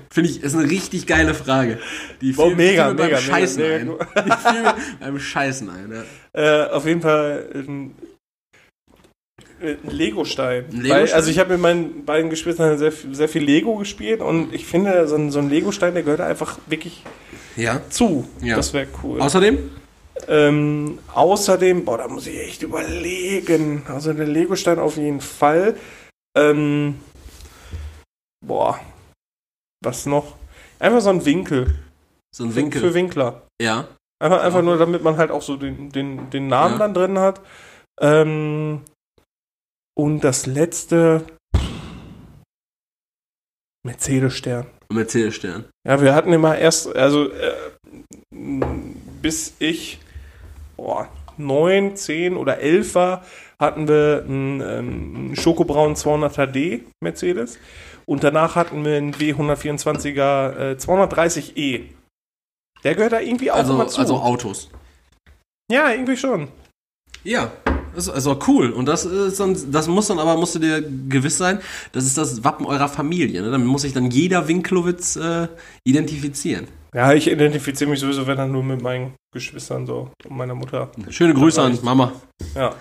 Finde ich, ist eine richtig geile Frage. Die fiel- mega, fiel mir beim mega, Scheißen mega, ein. mega Die fiel mir beim Scheißen ein, ja. Äh, auf jeden Fall ein, ein Lego-Stein. Ein? Weil, also ich habe mit meinen beiden Geschwistern sehr, viel- sehr viel Lego gespielt und ich finde, so ein, so ein Lego-Stein, der gehört einfach wirklich Ja. zu. Ja. Das wäre cool. Außerdem? Ähm, außerdem, boah, da muss ich echt überlegen. Also der Lego-Stein auf jeden Fall. Ähm, boah, was noch? Einfach so ein Winkel. So ein Winkel. Für Winkler. ja. Einfach, einfach Ja. nur, damit man halt auch so den, den, den Namen Ja. dann drin hat. Ähm, und das letzte Mercedes-Stern. Mercedes-Stern. Ja, wir hatten immer erst, also äh, bis ich boah, 9, 10 oder 11 war, hatten wir einen, ähm, einen Schokobraun 200er Mercedes und danach hatten wir einen W124er äh, 230e. Der gehört da irgendwie auch Also, immer zu. also Autos. ja, irgendwie schon. Ja. Das ist also cool. Und das ist dann, das muss dann aber, musst du dir gewiss sein, das ist das Wappen eurer Familie. Ne? Damit muss sich dann jeder Winklowitz äh, identifizieren. Ja, ich identifiziere mich sowieso, wenn dann nur mit meinen Geschwistern so und meiner Mutter. Schöne Grüße an. Mama. Ja.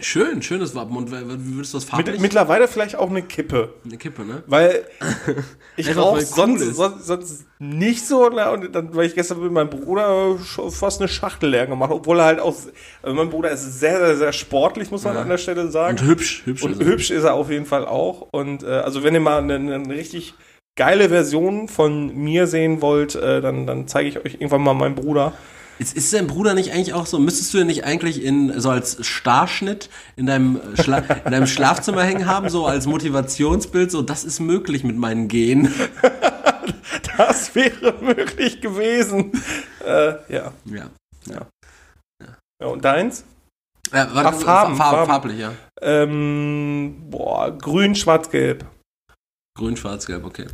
Schön, schönes Wappen. Und wie würdest du das farblich? Mit, mittlerweile vielleicht auch eine Kippe. Eine Kippe, ne? Weil ich rauche cool sonst, sonst, sonst nicht so. Na, und dann, weil ich gestern mit meinem Bruder fast eine Schachtel leer gemacht, obwohl er halt auch. Also mein Bruder ist sehr, sehr, sehr sportlich, muss man Ja. an der Stelle sagen. Und hübsch, hübsch. Und ist er. hübsch ist er auf jeden Fall auch. Und äh, also wenn ihr mal eine, eine richtig geile Version von mir sehen wollt, äh, dann, dann zeige ich euch irgendwann mal meinen Bruder. Ist, ist dein Bruder nicht eigentlich auch so? Müsstest du ihn nicht eigentlich in so als Starschnitt in deinem, Schla in deinem Schlafzimmer hängen haben, so als Motivationsbild, so das ist möglich mit meinen Genen? Das wäre möglich gewesen. Äh, ja. Ja. ja. Und deins? Äh, warte, Ach, Farben, Farb, Farben. Farblich, ja. Ähm, boah, grün, schwarz, gelb. Grün, schwarz, gelb, okay.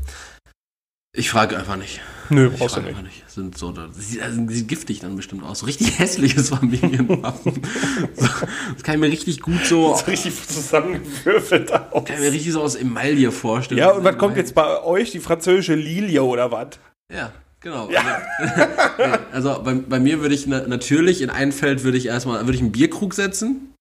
Ich frage einfach nicht. Nö, Ich brauchst du frage nicht. einfach nicht. Sind so, das sieht, also, sieht giftig dann bestimmt aus. So richtig hässliches Familienwappen. so, das kann ich mir richtig gut so, So richtig zusammengewürfelt aus. kann ich mir richtig so aus Emaille vorstellen. Ja, und was kommt jetzt bei euch? Die französische Lilie oder was? Ja, genau. Nee, also bei, bei mir würde ich na, natürlich in ein Feld würde ich erstmal würde ich einen Bierkrug setzen.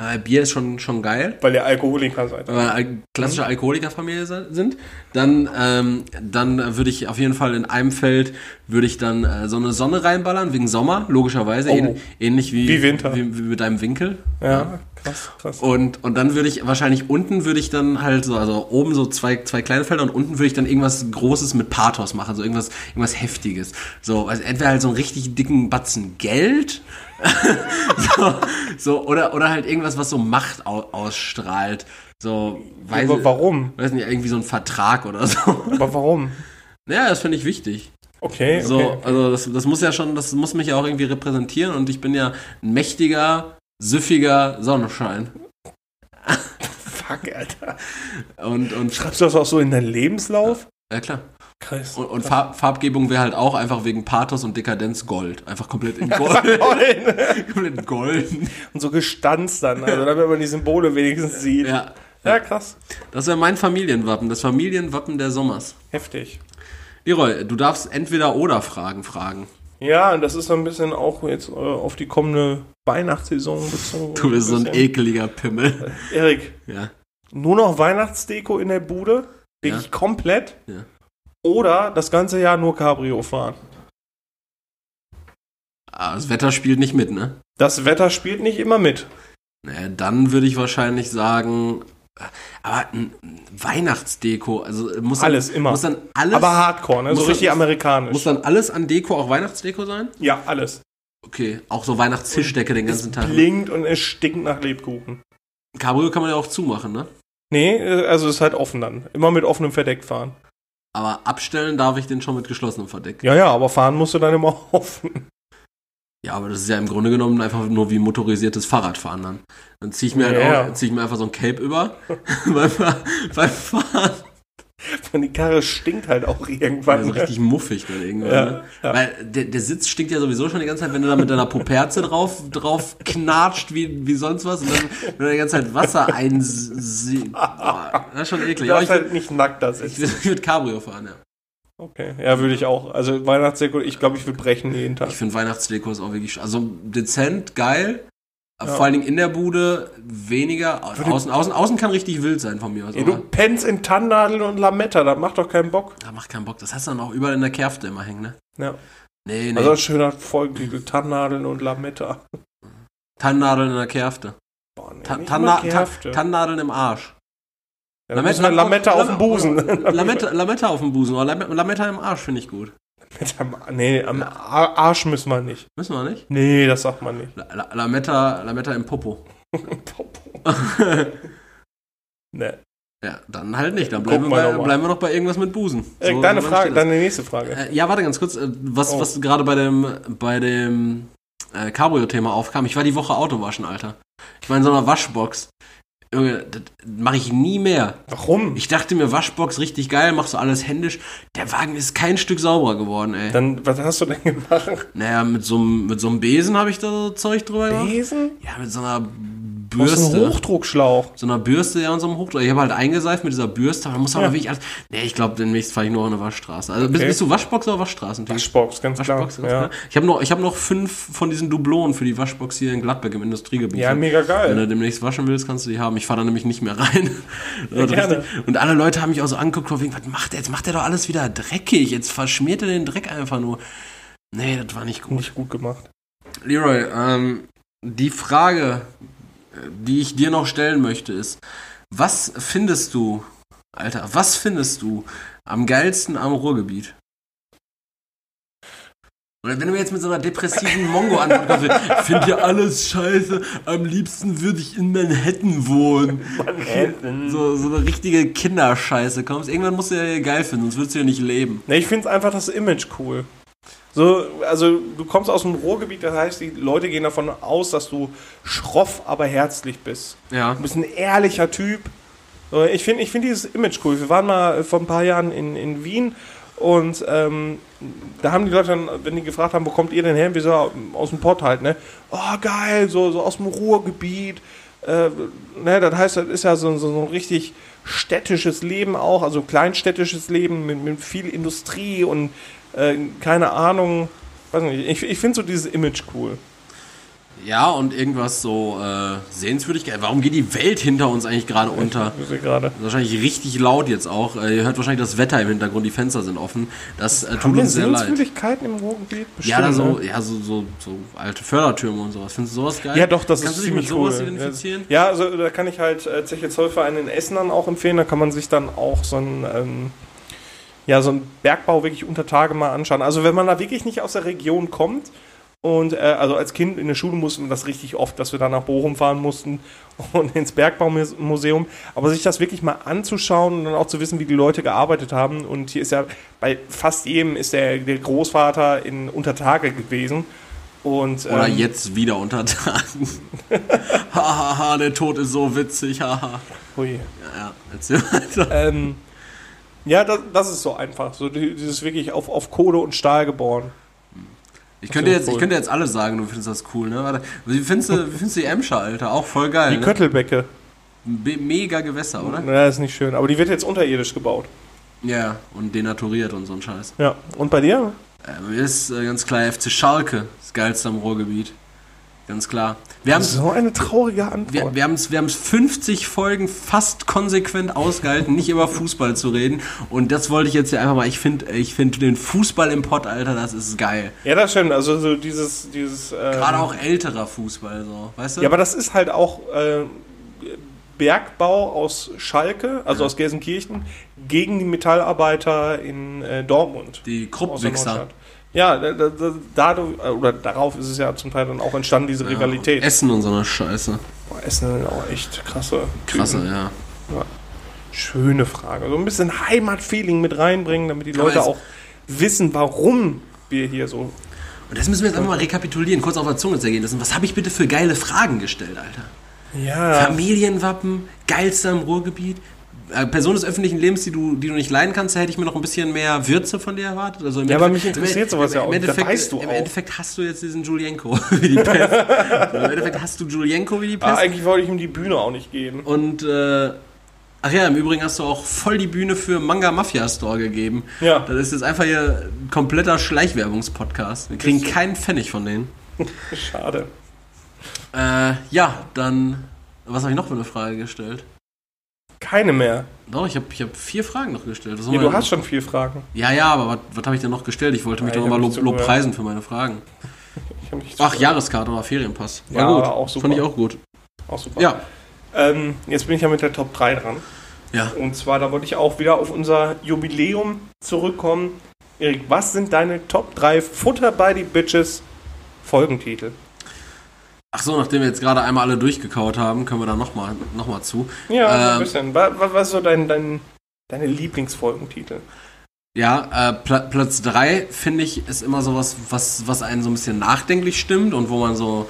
Äh, Bier ist schon, schon geil. Weil ihr Alkoholiker seid. Weil wir al- klassische Alkoholikerfamilie sind. Dann, ähm, dann würde ich auf jeden Fall in einem Feld würde ich dann äh, so eine Sonne reinballern, wegen Sommer, logischerweise. Oh. Ähn, ähnlich wie, Wie Winter. Wie, wie mit deinem Winkel. Ja, krass, krass. Und, und dann würde ich wahrscheinlich unten würde ich dann halt so, also oben so zwei, zwei kleine Felder und unten würde ich dann irgendwas Großes mit Pathos machen, so irgendwas, irgendwas Heftiges. So, also entweder halt so einen richtig dicken Batzen Geld, so, so, oder, oder halt irgendwas, was so Macht au ausstrahlt. So, weiß, Aber warum? weiß nicht, irgendwie so ein Vertrag oder so. Aber warum? Ja, das finde ich wichtig. Okay, okay. So, also das, das muss ja schon, das muss mich ja auch irgendwie repräsentieren und ich bin ja ein mächtiger, süffiger Sonnenschein. Fuck, Alter. Und, und Schreibst du das auch so in deinen Lebenslauf? Ja, klar. Krass. Und, und Farb, Farbgebung wäre halt auch einfach wegen Pathos und Dekadenz Gold. Einfach komplett in Gold. komplett in golden. Und so gestanzt dann, also damit man die Symbole wenigstens sieht. Ja. Ja, krass. Das wäre mein Familienwappen, das Familienwappen der Sommers. Heftig. Leroy, du darfst entweder oder Fragen fragen. Ja, und das ist so ein bisschen auch jetzt äh, auf die kommende Weihnachtssaison bezogen. Du bist so ein ekeliger Pimmel. Erik, Ja. nur noch Weihnachtsdeko in der Bude? Wirklich Ja. komplett? Ja. Oder das ganze Jahr nur Cabrio fahren? Ah, Das Wetter spielt nicht mit, ne? Das Wetter spielt nicht immer mit. Naja, dann würde ich wahrscheinlich sagen, aber ein Weihnachtsdeko, also muss dann, Alles, immer. Muss dann alles, Aber Hardcore, ne? So richtig dann- amerikanisch. muss dann alles an Deko auch Weihnachtsdeko sein? ja, alles. Okay, auch so Weihnachtstischdecke den ganzen es Tag. blinkt und es stinkt nach Lebkuchen. Cabrio kann man ja auch zumachen, ne? Nee, äh, also ist halt offen dann. Immer mit offenem Verdeck fahren. Aber abstellen darf ich den schon mit geschlossenem Verdeck. Ja, ja, aber fahren musst du dann immer offen. Ja, aber das ist ja im Grunde genommen einfach nur wie motorisiertes Fahrradfahren dann. Dann ziehe ich mir, Ja. halt auch, zieh ich mir einfach so ein Cape über beim, beim Fahren. Und die Karre stinkt halt auch irgendwann. Also richtig muffig dann irgendwann. Ja, ne? ja. Weil der, der Sitz stinkt ja sowieso schon die ganze Zeit, wenn du da mit deiner Puperze drauf, drauf knatscht, wie, wie sonst was. Und dann, wenn du die ganze Zeit Wasser einsieht. Boah, Das ist schon eklig. Ich, darfst halt nicht nackt da ich, sitzen. ich würde Cabrio fahren, ja. Okay, ja, würde ich auch. Also Weihnachtsdeko, ich glaube, ich würde brechen jeden Tag. Ich finde Weihnachtsdeko ist auch wirklich, also dezent, geil. Ja. Vor allen Dingen in der Bude weniger. Außen, außen, außen kann richtig wild sein von mir aus. Ja, du pennst in Tannennadeln und Lametta, das macht doch keinen Bock. da macht keinen Bock. Das hast du dann auch überall in der Kerfte immer hängen, ne? Ja. Nee, nee. Also ein schöner Folgentitel, Tannennadeln und Lametta. Tannennadeln in der Kerfte. Boah, nee, Ta Tanna Kerfte. Tannennadeln im Arsch. Ja, müssen wir Lametta auf dem Busen. Lametta, Lametta auf dem Busen. Oder Lam- Lametta im Arsch finde ich gut. nee, am Ar- Arsch müssen wir nicht. Müssen wir nicht? Nee, das sagt man nicht. La La Lametta, Lametta im Popo. nee. Ja, dann halt nicht. Dann bleiben, wir, bei, bleiben wir noch bei irgendwas mit Busen. Erik, So- deine Frage, deine nächste Frage. Äh, ja, warte ganz kurz. äh, Was, Oh. was gerade bei dem, bei dem äh, Cabrio-Thema aufkam. Ich war die Woche Auto waschen, Alter. Ich war in so einer Waschbox. Junge, das mache ich nie mehr. Warum? Ich dachte mir, Waschbox richtig geil, machst du alles händisch. Der Wagen ist kein Stück sauberer geworden, ey. Dann, was hast du denn gemacht? Naja, mit so einem mit so einem Besen habe ich da so Zeug drüber gemacht. Besen? Ja, mit so einer Du hast einen Bürste. Hochdruckschlauch. So einer Bürste, ja, und so einem Hochdruck. Ich habe halt eingeseift mit dieser Bürste, aber muss aber Ja. wirklich alles. Nee, ich glaube, demnächst fahre ich nur auf eine Waschstraße. Also bist, Okay. bist du Waschbox oder Waschstraßen? Waschbox, ganz Waschbox, klar. ganz Ja. klar. Ich habe noch, ich hab noch fünf von diesen Dublonen für die Waschbox hier in Gladbeck im Industriegebiet. ja, mega Wenn du geil. demnächst waschen willst, kannst du die haben. Ich fahre da nämlich nicht mehr rein. Ist gerne. Und alle Leute haben mich auch so angeguckt, wegen, was macht der? Jetzt macht er doch alles wieder dreckig. Jetzt verschmiert er den Dreck einfach nur. Nee, das war nicht gut. Nicht gut gemacht. Leroy, ähm, die Frage, die ich dir noch stellen möchte, ist, was findest du, Alter, was findest du am geilsten am Ruhrgebiet? Oder wenn du mir jetzt mit so einer depressiven Mongo ich finde ja alles scheiße, am liebsten würde ich in Manhattan wohnen. So, so eine richtige Kinderscheiße kommst. Irgendwann musst du ja geil finden, sonst würdest du ja nicht leben. Ne, ich finde es einfach das Image cool. So, also du kommst aus dem Ruhrgebiet, das heißt, die Leute gehen davon aus, dass du schroff, aber herzlich bist. Ja. Du bist ein ehrlicher Typ. Ich finde ich find dieses Image cool. Wir waren mal vor ein paar Jahren in, in Wien und ähm, da haben die Leute dann, wenn die gefragt haben, wo kommt ihr denn her? Wir so aus dem Pott halt, ne? Oh, geil, so, so aus dem Ruhrgebiet. Äh, ne, das heißt, das ist ja so, so, so ein richtig städtisches Leben auch, also kleinstädtisches Leben mit, mit viel Industrie und äh, keine Ahnung. Weiß nicht, ich, ich finde so dieses Image cool. Ja, und irgendwas so äh, Sehenswürdigkeit. Warum geht die Welt hinter uns eigentlich gerade unter? Gerade. Wahrscheinlich richtig laut jetzt auch. Äh, ihr hört wahrscheinlich das Wetter im Hintergrund, die Fenster sind offen. Das äh, tut uns sehr leid. Sehenswürdigkeiten im Ruhrgebiet? Ja, da Bestimmt, so, ne? ja so, so, so alte Fördertürme und sowas. Findest du sowas geil? Ja, doch, das Kannst ist du dich mit ziemlich sowas cool. identifizieren? Ja, also da kann ich halt äh, Zeche Zollverein in Essen dann auch empfehlen. Da kann man sich dann auch so ein, ähm, ja, so einen Bergbau wirklich unter Tage mal anschauen. Also wenn man da wirklich nicht aus der Region kommt und äh, also als Kind in der Schule mussten wir das richtig oft, dass wir dann nach Bochum fahren mussten und ins Bergbaumuseum. Aber sich das wirklich mal anzuschauen und dann auch zu wissen, wie die Leute gearbeitet haben. Und hier ist ja bei fast jedem ist der, der Großvater in Untertage gewesen. Und, Oder ähm, jetzt wieder unter Tagen. Hahaha, der Tod ist so witzig, haha. Hui. Ja, ja, erzähl weiter. Ähm, ja, das, das ist so einfach. So die- dieses wirklich auf, auf Kohle und Stahl geboren. Ich könnte, jetzt, ich cool. könnte jetzt alle sagen, du findest das cool, ne? Warte, wie findest du, wie findest du die Emscher, Alter? Auch voll geil, Die ne? Köttelbecke. Be- Mega Gewässer, oder? Ja, ist nicht schön. Aber die wird jetzt unterirdisch gebaut. Ja, und denaturiert und so ein Scheiß. Ja. Und bei dir? Äh, ist äh, ganz klar FC Schalke, das geilste am Ruhrgebiet. Ganz klar. Wir haben So eine traurige Antwort. wir, wir haben es wir haben's 50 Folgen fast konsequent ausgehalten, nicht über Fußball zu reden. Und das wollte ich jetzt hier einfach mal. Ich finde ich find den Fußball im Pott, Alter, das ist geil. ja, das stimmt. Also so dieses, dieses. Ähm, Gerade auch älterer Fußball, so. Weißt du? Ja, aber das ist halt auch äh, Bergbau aus Schalke, also aus Gelsenkirchen, gegen die Metallarbeiter in äh, Dortmund. die Kruppwichser. Ja, da, da, da, dadurch, äh, oder darauf ist es ja zum Teil dann auch entstanden, diese Rivalität. Essen und so eine Scheiße. Boah, Essen sind auch echt krasse. Krasse, Typen. ja. Schöne Frage. So ein bisschen Heimatfeeling mit reinbringen, damit die Leute auch wissen, warum wir hier so. Und das müssen wir jetzt einfach mal rekapitulieren, kurz auf der Zunge zergehen lassen. Was habe ich bitte für geile Fragen gestellt, Alter? Ja, Familienwappen, geilster im Ruhrgebiet. Äh, Person des öffentlichen Lebens, die du, die du nicht leiden kannst, da hätte ich mir noch ein bisschen mehr Würze von dir erwartet. Also im Ja, aber mich interessiert im- sowas ja im auch. Da Endeffekt, weißt du Im. Endeffekt hast du jetzt diesen Julienko wie die Pest. Im Endeffekt hast du Julienko wie die ah, Pest. eigentlich wollte ich ihm die Bühne auch nicht geben. Und, äh, ach ja, im Übrigen hast du auch voll die Bühne für Manga Mafia Store gegeben. Ja. Das ist jetzt einfach hier ein kompletter Schleichwerbungspodcast. Wir kriegen keinen Pfennig von denen. Schade. Äh, ja, dann, was habe ich noch für eine Frage gestellt? Keine mehr. Doch, ich habe ich hab vier Fragen noch gestellt. Was Ja, du hast schon vier Fragen. Ja, ja, aber was, was habe ich denn noch gestellt? Ich wollte mich Ja, doch hab lob, lobpreisen für meine Fragen. Ach. Jahreskarte oder Ferienpass. War Ja, gut. auch super. Fand ich auch gut. Auch super. Ja. Ähm, jetzt bin ich ja mit der Top 3 dran. Ja. Und zwar, da wollte ich auch wieder auf unser Jubiläum zurückkommen. Erik, was sind deine Top 3 Futter by the Bitches Folgentitel? Ach so, nachdem wir jetzt gerade einmal alle durchgekaut haben, können wir da nochmal noch mal zu. Ja, so ein Ähm, bisschen. Was, was ist so dein, dein, deine Lieblingsfolgentitel? Ja, äh, Pla Platz 3 finde ich ist immer sowas, was, was einen so ein bisschen nachdenklich stimmt und wo man so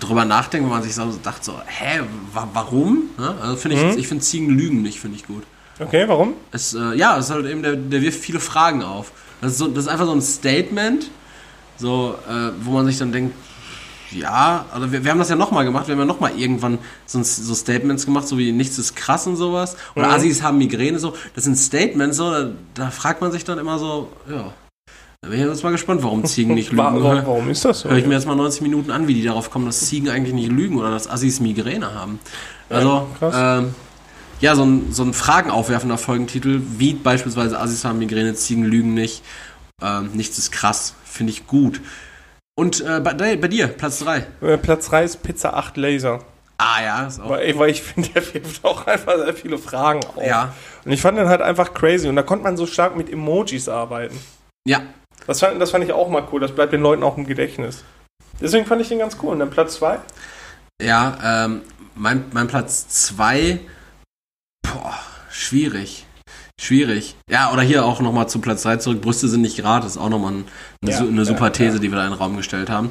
drüber nachdenkt, wo man sich so dachte so, hä, wa warum? Ja, also finde ich, Mhm. ich finde Ziegen lügen nicht, finde ich gut. Okay, warum? Es, äh, ja, es ist halt eben, der, der wirft viele Fragen auf. Das ist, so, das ist einfach so ein Statement, so, äh, wo man sich dann denkt, ja, also wir, wir haben das ja nochmal gemacht, wir haben ja nochmal irgendwann so, ein- so Statements gemacht, so wie nichts ist krass und sowas. Oder Mhm. Assis haben Migräne, so. Das sind Statements, so, da, da fragt man sich dann immer so, ja. Da bin ich jetzt mal gespannt, warum Ziegen nicht lügen. wa- Hör, warum ist das so? höre ich mir jetzt mal 90 Minuten an, wie die darauf kommen, dass Ziegen eigentlich nicht lügen oder dass Assis Migräne haben. Also, krass. ähm, ja, so ein, so ein fragenaufwerfender Folgentitel, wie beispielsweise Assis haben Migräne, Ziegen lügen nicht, ähm, nichts ist krass, finde ich gut. Und äh, bei, bei dir, Platz 3. Äh, Platz 3 ist Pizza 8 Laser. Ah ja, ist auch. Weil, weil ich finde, der wirft auch einfach sehr viele Fragen auf. Ja. Und ich fand den halt einfach crazy. Und da konnte man so stark mit Emojis arbeiten. Ja, Das fand, das fand ich auch mal cool. Das bleibt den Leuten auch im Gedächtnis. Deswegen fand ich den ganz cool. Und dann Platz 2? ja, ähm, mein, mein Platz 2, boah, schwierig. Schwierig. Ja, oder hier auch nochmal zu Platz 3 zurück. Brüste sind nicht gratis. Auch nochmal ein, eine, Ja, eine super These, die wir da in den Raum gestellt haben.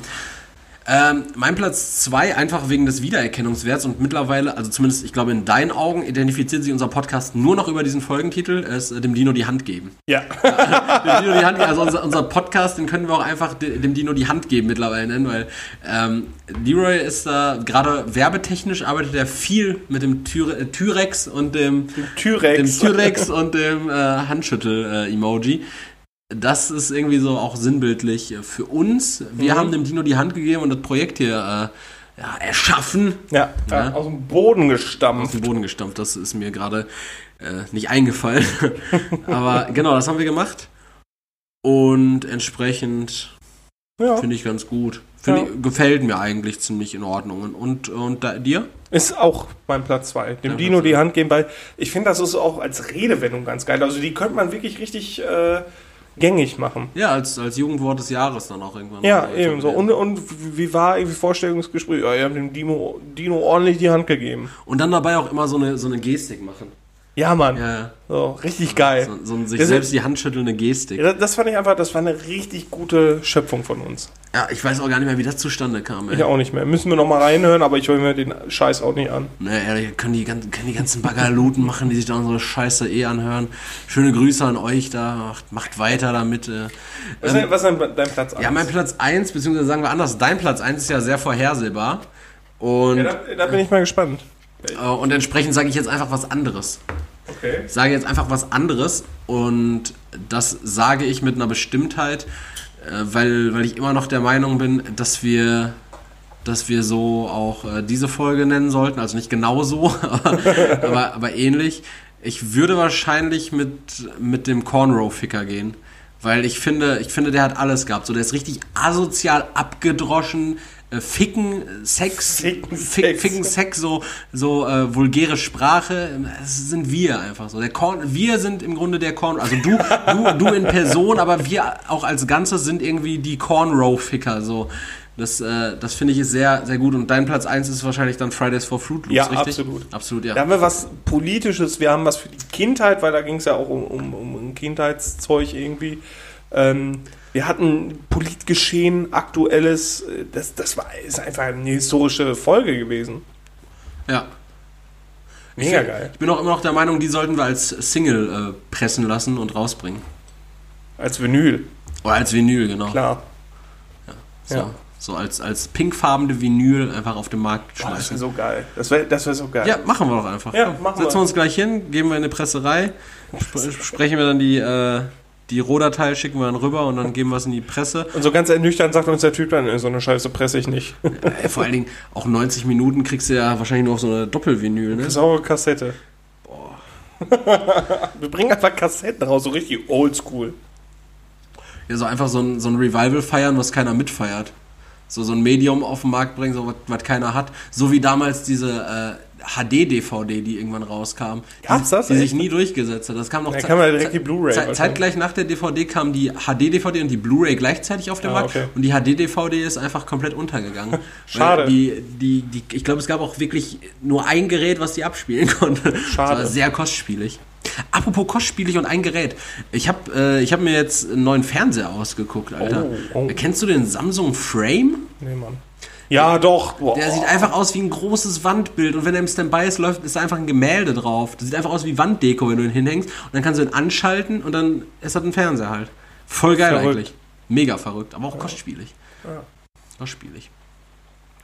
Ähm, mein Platz 2 einfach wegen des Wiedererkennungswerts und mittlerweile, also zumindest ich glaube in deinen Augen, identifiziert sich unser Podcast nur noch über diesen Folgentitel, es äh, dem Dino die Hand geben. Ja. dem Dino die Hand geben. Also unser, unser Podcast, den können wir auch einfach de- dem Dino die Hand geben mittlerweile nennen, weil ähm, Leroy ist da gerade werbetechnisch arbeitet er viel mit dem Tyre, äh, Tyrex und dem Tyrex. dem Tyrex und dem äh, Handschüttel-Emoji. Das ist irgendwie so auch sinnbildlich äh, für uns. Wir Mhm. haben dem Dino die Hand gegeben und das Projekt hier äh, ja, erschaffen, Ja, Ja. aus dem Boden gestampft. den Boden gestampft. Das ist mir gerade äh, nicht eingefallen. Aber genau, das haben wir gemacht. Und entsprechend Ja. finde ich ganz gut. Ja. ich, gefällt mir eigentlich ziemlich in Ordnung. Und, und da, dir? Ist auch mein Platz 2. Dem Ja, Dino die. Hand geben, weil ich finde, das ist auch als Redewendung ganz geil. Also die könnte man wirklich richtig äh, gängig machen. Ja, als, als Jugendwort des Jahres dann auch irgendwann. Ja, Also, ebenso. ja. Und, und wie war irgendwie Vorstellungsgespräch? Ja, ihr habt dem Dino, Dino ordentlich die Hand gegeben. Und dann dabei auch immer so eine, so eine Gestik machen. Ja, Mann. Ja, ja. So, richtig geil. So, so ein sich Das ist- selbst die Hand schüttelnde Gestik. Ja, das fand ich einfach, das war eine richtig gute Schöpfung von uns. Ja, ich weiß auch gar nicht mehr, wie das zustande kam. Ey. Ich auch nicht mehr. Müssen wir noch mal reinhören, aber ich höre mir den Scheiß auch nicht an. Ne, ehrlich, können die, ganzen- können die ganzen Baggerluten machen, die sich da unsere Scheiße eh anhören. Schöne Grüße an euch da. Macht, macht weiter damit. Äh. Was, ist denn- was ist denn dein Platz Ja, eins? mein Platz 1, beziehungsweise sagen wir anders, dein Platz 1 ist ja sehr vorhersehbar. Und, Ja, da, da bin ich mal gespannt. Äh, und entsprechend sage ich jetzt einfach was anderes. Okay. Ich sage jetzt einfach was anderes und das sage ich mit einer Bestimmtheit, weil, weil ich immer noch der Meinung bin, dass wir, dass wir so auch äh, diese Folge nennen sollten. Also nicht genau so, aber, aber, aber ähnlich. Ich würde wahrscheinlich mit, mit dem Cornrow-Ficker gehen. Weil ich finde, ich finde, der hat alles gehabt. So, der ist richtig asozial abgedroschen, äh, Ficken, Sex, Ficken, Sex. Ficken, Sex, so, so äh, vulgäre Sprache. Das sind wir einfach so. Der Korn, wir sind im Grunde der Korn, also du, du, du in Person, aber wir auch als Ganzes sind irgendwie die Cornrow-Ficker. So. Das, äh, das finde ich ist sehr, sehr gut. Und dein Platz 1 ist wahrscheinlich dann Fridays for Fruit Loops, Ja, richtig? absolut. Absolut, ja. Da haben wir was Politisches, wir haben was für die Kindheit, weil da ging es ja auch um, um, um Kindheitszeug irgendwie. Ähm, wir hatten Politgeschehen, aktuelles, äh, das, das war, ist einfach eine historische Folge gewesen. ja. Mega ich, geil. Ich bin auch immer noch der Meinung, die sollten wir als Single äh, pressen lassen und rausbringen. Als Vinyl, Oder als Vinyl, genau. klar. So, Ja. so als, als pinkfarbene Vinyl einfach auf den Markt Boah, das wäre schmeißen. so geil. Das wäre das wär so geil. Ja, machen wir doch einfach. Ja, Komm, machen Setzen wir. wir uns gleich hin, gehen wir in eine Presserei, sp sprechen wir dann die, äh, die Rohdatei, schicken wir dann rüber und dann geben wir es in die Presse. Und so ganz ernüchternd sagt uns der Typ dann, "Ey, so eine Scheiße presse ich nicht. Äh, vor allen Dingen auch 90 Minuten kriegst du ja wahrscheinlich nur auf so eine Doppelvinyl, ne? Saure Kassette. Boah. Wir bringen einfach Kassetten raus, so richtig oldschool. Ja, so einfach so ein, so ein Revival feiern, was keiner mitfeiert. So, so ein Medium auf den Markt bringen, so was, was keiner hat. So wie damals diese äh, HD-DVD, die irgendwann rauskam. Gab's das, Die, die sich nie durchgesetzt hat. Das kam noch ze- kam ja direkt die Blu-ray ze- wahrscheinlich. Zeitgleich nach der DVD kam die HD-DVD und die Blu-ray gleichzeitig auf den Ah, Markt. okay. Und die HD-DVD ist einfach komplett untergegangen. Schade. Die, die, die, ich glaube, es gab auch wirklich nur ein Gerät, was die abspielen konnte. Schade. Das war sehr kostspielig. Apropos kostspielig und ein Gerät. Ich habe äh, ich hab mir jetzt einen neuen Fernseher ausgeguckt, Alter. Oh, oh. Kennst du den Samsung Frame? Nee, Mann. Ja, doch. Boah. Der sieht einfach aus wie ein großes Wandbild und wenn er im Standby ist, läuft, ist da einfach ein Gemälde drauf. Das sieht einfach aus wie Wanddeko, wenn du ihn hinhängst und dann kannst du ihn anschalten und dann ist das ein Fernseher halt. Voll geil Verrückt. eigentlich. Mega verrückt, aber auch kostspielig. Kostspielig.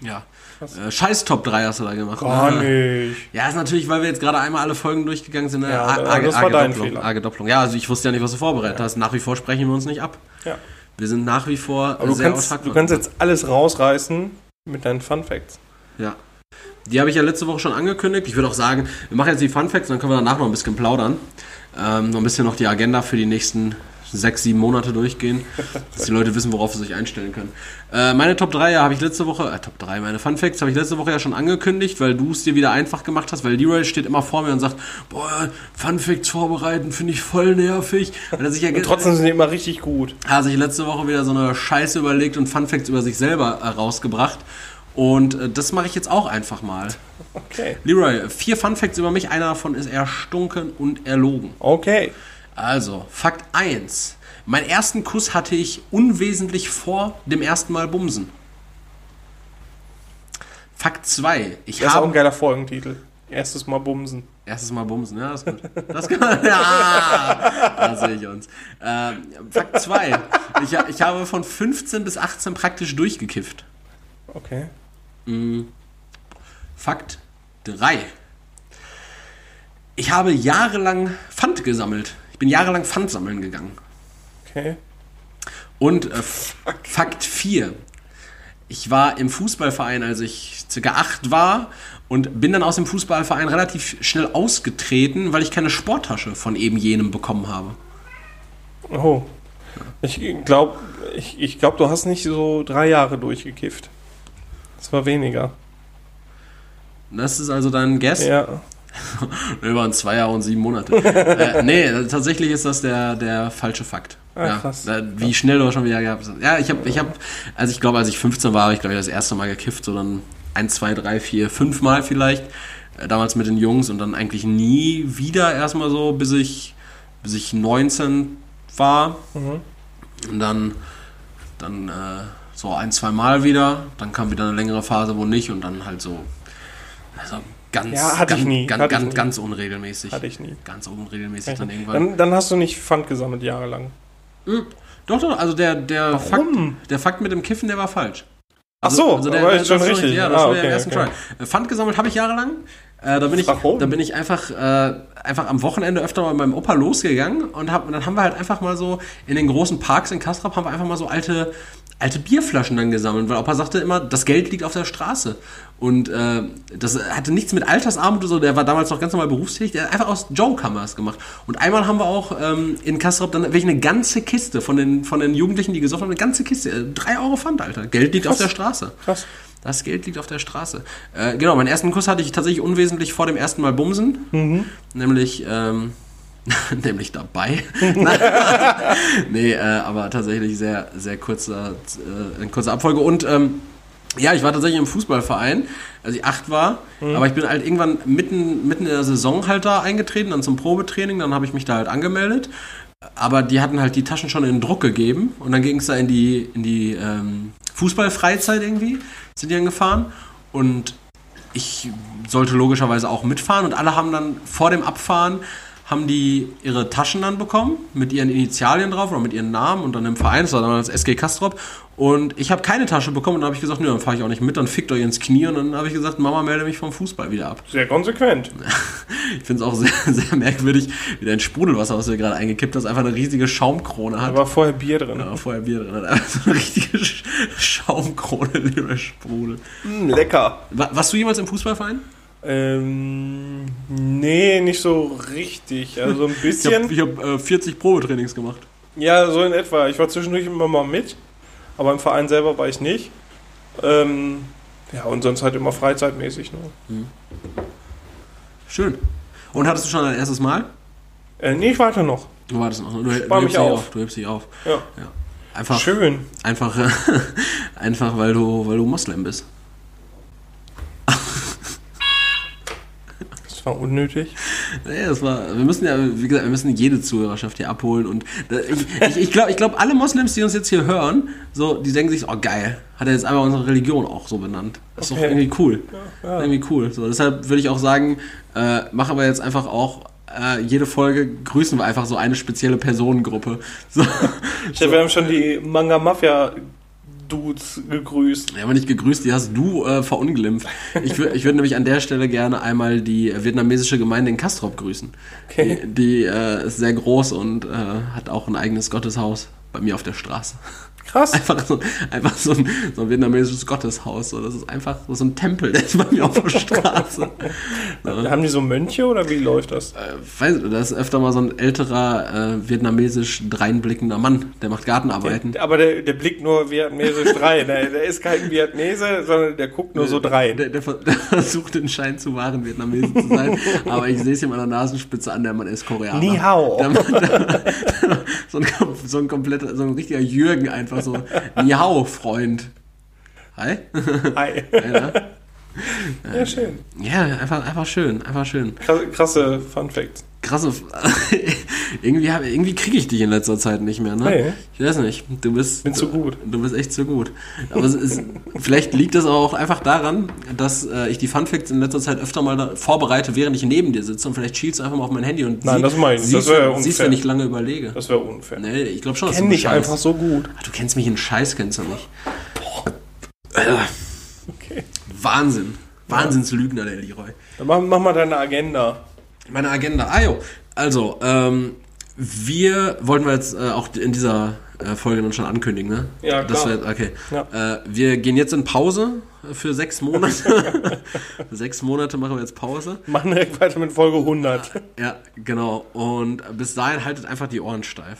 Ja. Äh, Scheiß Top 3 hast du da gemacht. Gar ne? nicht. Ja, ist natürlich, weil wir jetzt gerade einmal alle Folgen durchgegangen sind. Ne? Ja, arge- war arge dein Doppelung, Fehler. arge Doppelung. Ja, also ich wusste ja nicht, was du vorbereitet hast. Nach wie vor sprechen wir uns nicht ab. Ja. Wir sind nach wie vor Aber du sehr kannst, autark du kannst jetzt alles rausreißen mit deinen Fun Facts. Ja. Die habe ich ja letzte Woche schon angekündigt. Ich würde auch sagen, wir machen jetzt die Fun Facts, dann können wir danach noch ein bisschen plaudern. Ähm, noch ein bisschen noch die Agenda für die nächsten sechs, sieben Monate durchgehen, dass die Leute wissen, worauf sie sich einstellen können. Äh, meine Top 3 habe ich letzte Woche, äh, Top 3, meine Fun Facts habe ich letzte Woche ja schon angekündigt, weil du es dir wieder einfach gemacht hast, weil Leroy steht immer vor mir und sagt, boah, Fun Facts vorbereiten finde ich voll nervig. Weil er sich ja Und trotzdem sind die immer richtig gut. hat sich letzte Woche wieder so eine Scheiße überlegt und Fun Facts über sich selber äh, rausgebracht. Und äh, das mache ich jetzt auch einfach mal. Okay. Leroy, vier Fun Facts über mich. Einer davon ist erstunken und erlogen. Okay. Also, Fakt 1. Meinen ersten Kuss hatte ich unwesentlich vor dem ersten Mal bumsen. Fakt 2. Ich Das ist auch ein geiler Folgentitel. Erstes Mal bumsen. Erstes Mal bumsen, ja, das ist gut. Das kann man, ja, da sehe ich uns. Ähm, Fakt 2. Ich, ich habe von 15 bis 18 praktisch durchgekifft. Okay. Fakt 3. Ich habe jahrelang Pfand gesammelt. Bin jahrelang Pfand sammeln gegangen. Okay. Und äh, Fakt 4. Ich war im Fußballverein, als ich circa 8 war und bin dann aus dem Fußballverein relativ schnell ausgetreten, weil ich keine Sporttasche von eben jenem bekommen habe. Oh. Ich glaube, ich, ich glaub, du hast nicht so drei Jahre durchgekifft. Das war weniger. Das ist also dein Guess? Ja. Wir waren zwei Jahre und sieben Monate. äh, nee, tatsächlich ist das der, der falsche Fakt. Ah, ja, krass. äh, Wie schnell du schon wieder gehabt hast. Ja, ich habe, ich hab, also ich glaube, als ich 15 war, habe ich glaube ich das erste Mal gekifft, so dann ein, zwei, drei, vier, fünf Mal vielleicht. Äh, damals mit den Jungs und dann eigentlich nie wieder erstmal so, bis ich, bis ich 19 war. Mhm. Und dann, dann äh, so ein, zwei Mal wieder. Dann kam wieder eine längere Phase, wo nicht und dann halt so. Also ganz, Ja, hatte ich ganz, nie, ganz, hatte ich ganz, nie. ganz unregelmäßig. Hatte ich nie. Ganz unregelmäßig dann irgendwann. Dann, dann hast du nicht Pfand gesammelt jahrelang. Hm, Doch, doch, also der, der, Fakt, Warum? der Fakt mit dem Kiffen, der war falsch. Ach so, also aber ist schon das war- richtig. Ja, das Ah, war okay, der erste okay. Try. Äh, Pfand gesammelt habe ich jahrelang. Äh, da bin ich, Warum? da bin ich einfach, äh, einfach am Wochenende öfter mal mit meinem Opa losgegangen und, hab, und dann haben wir halt einfach mal so in den großen Parks in Kastrop haben wir einfach mal so alte, alte Bierflaschen dann gesammelt, weil Opa sagte immer, das Geld liegt auf der Straße. Und äh, das hatte nichts mit Altersarmut oder so, der war damals noch ganz normal berufstätig, der hat einfach aus Joke haben wir das gemacht. Und einmal haben wir auch ähm, in Kastrop dann wirklich eine ganze Kiste von den, von den Jugendlichen, die gesoffen haben, eine ganze Kiste, äh, drei Euro Pfand, Alter. Geld liegt auf der Straße. Krass. Das Geld liegt auf der Straße. Äh, genau, meinen ersten Kuss hatte ich tatsächlich unwesentlich vor dem ersten Mal bumsen. Mhm. Nämlich, ähm, nämlich dabei. nee, äh, aber tatsächlich sehr, sehr kurzer, äh, eine kurze Abfolge. Und ähm, ja, ich war tatsächlich im Fußballverein, als ich acht war. Mhm. Aber ich bin halt irgendwann mitten, mitten in der Saison halt da eingetreten, dann zum Probetraining. Dann habe ich mich da halt angemeldet. Aber die hatten halt die Taschen schon in Druck gegeben. Und dann ging es da in die, in die ähm, Fußballfreizeit irgendwie. Sind die dann gefahren. Und ich sollte logischerweise auch mitfahren. Und alle haben dann vor dem Abfahren haben die ihre Taschen dann bekommen mit ihren Initialien drauf oder mit ihren Namen und dann im Verein, das war damals SG Kastrop. Und ich habe keine Tasche bekommen und dann habe ich gesagt, nö, dann fahre ich auch nicht mit, dann fickt euch ins Knie und dann habe ich gesagt, Mama, melde mich vom Fußball wieder ab. Sehr konsequent. Ich finde es auch sehr, sehr merkwürdig, wie dein Sprudelwasser, was du gerade eingekippt hast, einfach eine riesige Schaumkrone Da hat. war vorher Bier drin. Ja, vorher Bier drin hat. Einfach so eine richtige Sch- Schaumkrone, lieber Sprudel. Mm, lecker. Wa- Warst du jemals im Fußballverein? Ähm, nee, nicht so richtig. Also ein Ich habe bisschen. ich hab, äh, 40 Probetrainings gemacht. Ja, so in etwa. Ich war zwischendurch immer mal mit, aber im Verein selber war ich nicht. Ähm, ja, und sonst halt immer freizeitmäßig. Ne? Schön. Und hattest du schon dein erstes Mal? Äh, nee, ich warte noch. Du wartest noch. Du, du mich hebst dich auf. Du hebst dich auf. Ja. Ja. Einfach, Schön. einfach, einfach, weil du, weil du Moslem bist. Das war unnötig. Nee, das war, wir müssen ja, wie gesagt, wir müssen jede Zuhörerschaft hier abholen und ich, ich, ich glaube, ich glaub, alle Moslems, die uns jetzt hier hören, so, die denken sich, oh geil, hat er jetzt einfach unsere Religion auch so benannt. Das ist Okay. doch irgendwie cool. Ja. Irgendwie cool. So, deshalb würde ich auch sagen, äh, machen wir jetzt einfach auch äh, jede Folge grüßen wir einfach so eine spezielle Personengruppe. So. Ich hab- Wir haben schon die Manga Mafia Dudes gegrüßt. Ja, aber nicht gegrüßt, die hast du äh, verunglimpft. Ich würde ich würd nämlich an der Stelle gerne einmal die vietnamesische Gemeinde in Kastrop grüßen. Okay. Die, die äh, ist sehr groß und äh, hat auch ein eigenes Gotteshaus bei mir auf der Straße. Krass. Einfach so, einfach so, ein, so ein vietnamesisches Gotteshaus. So. Das ist einfach so ein Tempel, der ist bei mir auf der Straße. So. Haben die so Mönche oder wie läuft das? Äh, weiß, da ist öfter mal so ein älterer äh, vietnamesisch dreinblickender Mann, der macht Gartenarbeiten. Aber der, der blickt nur vietnamesisch rein. Der, der ist kein Vietnamese, sondern der guckt nur so rein. Der, der, ver- der versucht den Schein zu wahren, Vietnamesen zu sein. aber ich sehe es ihm an der Nasenspitze an, der Mann ist Koreaner. Ni hao. Der Mann, der, so, ein, so ein kompletter, so ein richtiger Jürgen einfach so. Ni hao, Freund. Hi. Hi. ja, Ja, schön. ja, einfach, einfach schön, einfach schön. Krasse, krasse Fun Facts. Krasse. irgendwie hab, irgendwie kriege ich dich in letzter Zeit nicht mehr, ne? Nee. Ich weiß nicht. Du bist. Bin zu gut. Du bist echt zu gut. Aber ist, vielleicht liegt es auch einfach daran, dass äh, ich die Funfacts in letzter Zeit öfter mal vorbereite, während ich neben dir sitze und vielleicht schielst du einfach mal auf mein Handy und Nein, das mach ich. Das siehst, wär du- unfair. siehst, wenn ich lange überlege. Das wäre unfair. Nee, ich glaube schon, dass Kenn du dich einfach so gut. Ah, Du kennst mich in Scheiß, kennst du nicht. Alter, Okay. Wahnsinn. Wahnsinnslügner, der Leroy. Dann mach, mach mal deine Agenda. Meine Agenda. Ah, jo. Also, ähm, wir wollten wir jetzt äh, auch in dieser äh, Folge dann schon ankündigen, ne? Ja, Das klar. wird, okay. Ja. Äh, wir gehen jetzt in Pause für sechs Monate. sechs Monate machen wir jetzt Pause. Machen direkt weiter mit Folge 100. Ja, genau. Und bis dahin haltet einfach die Ohren steif.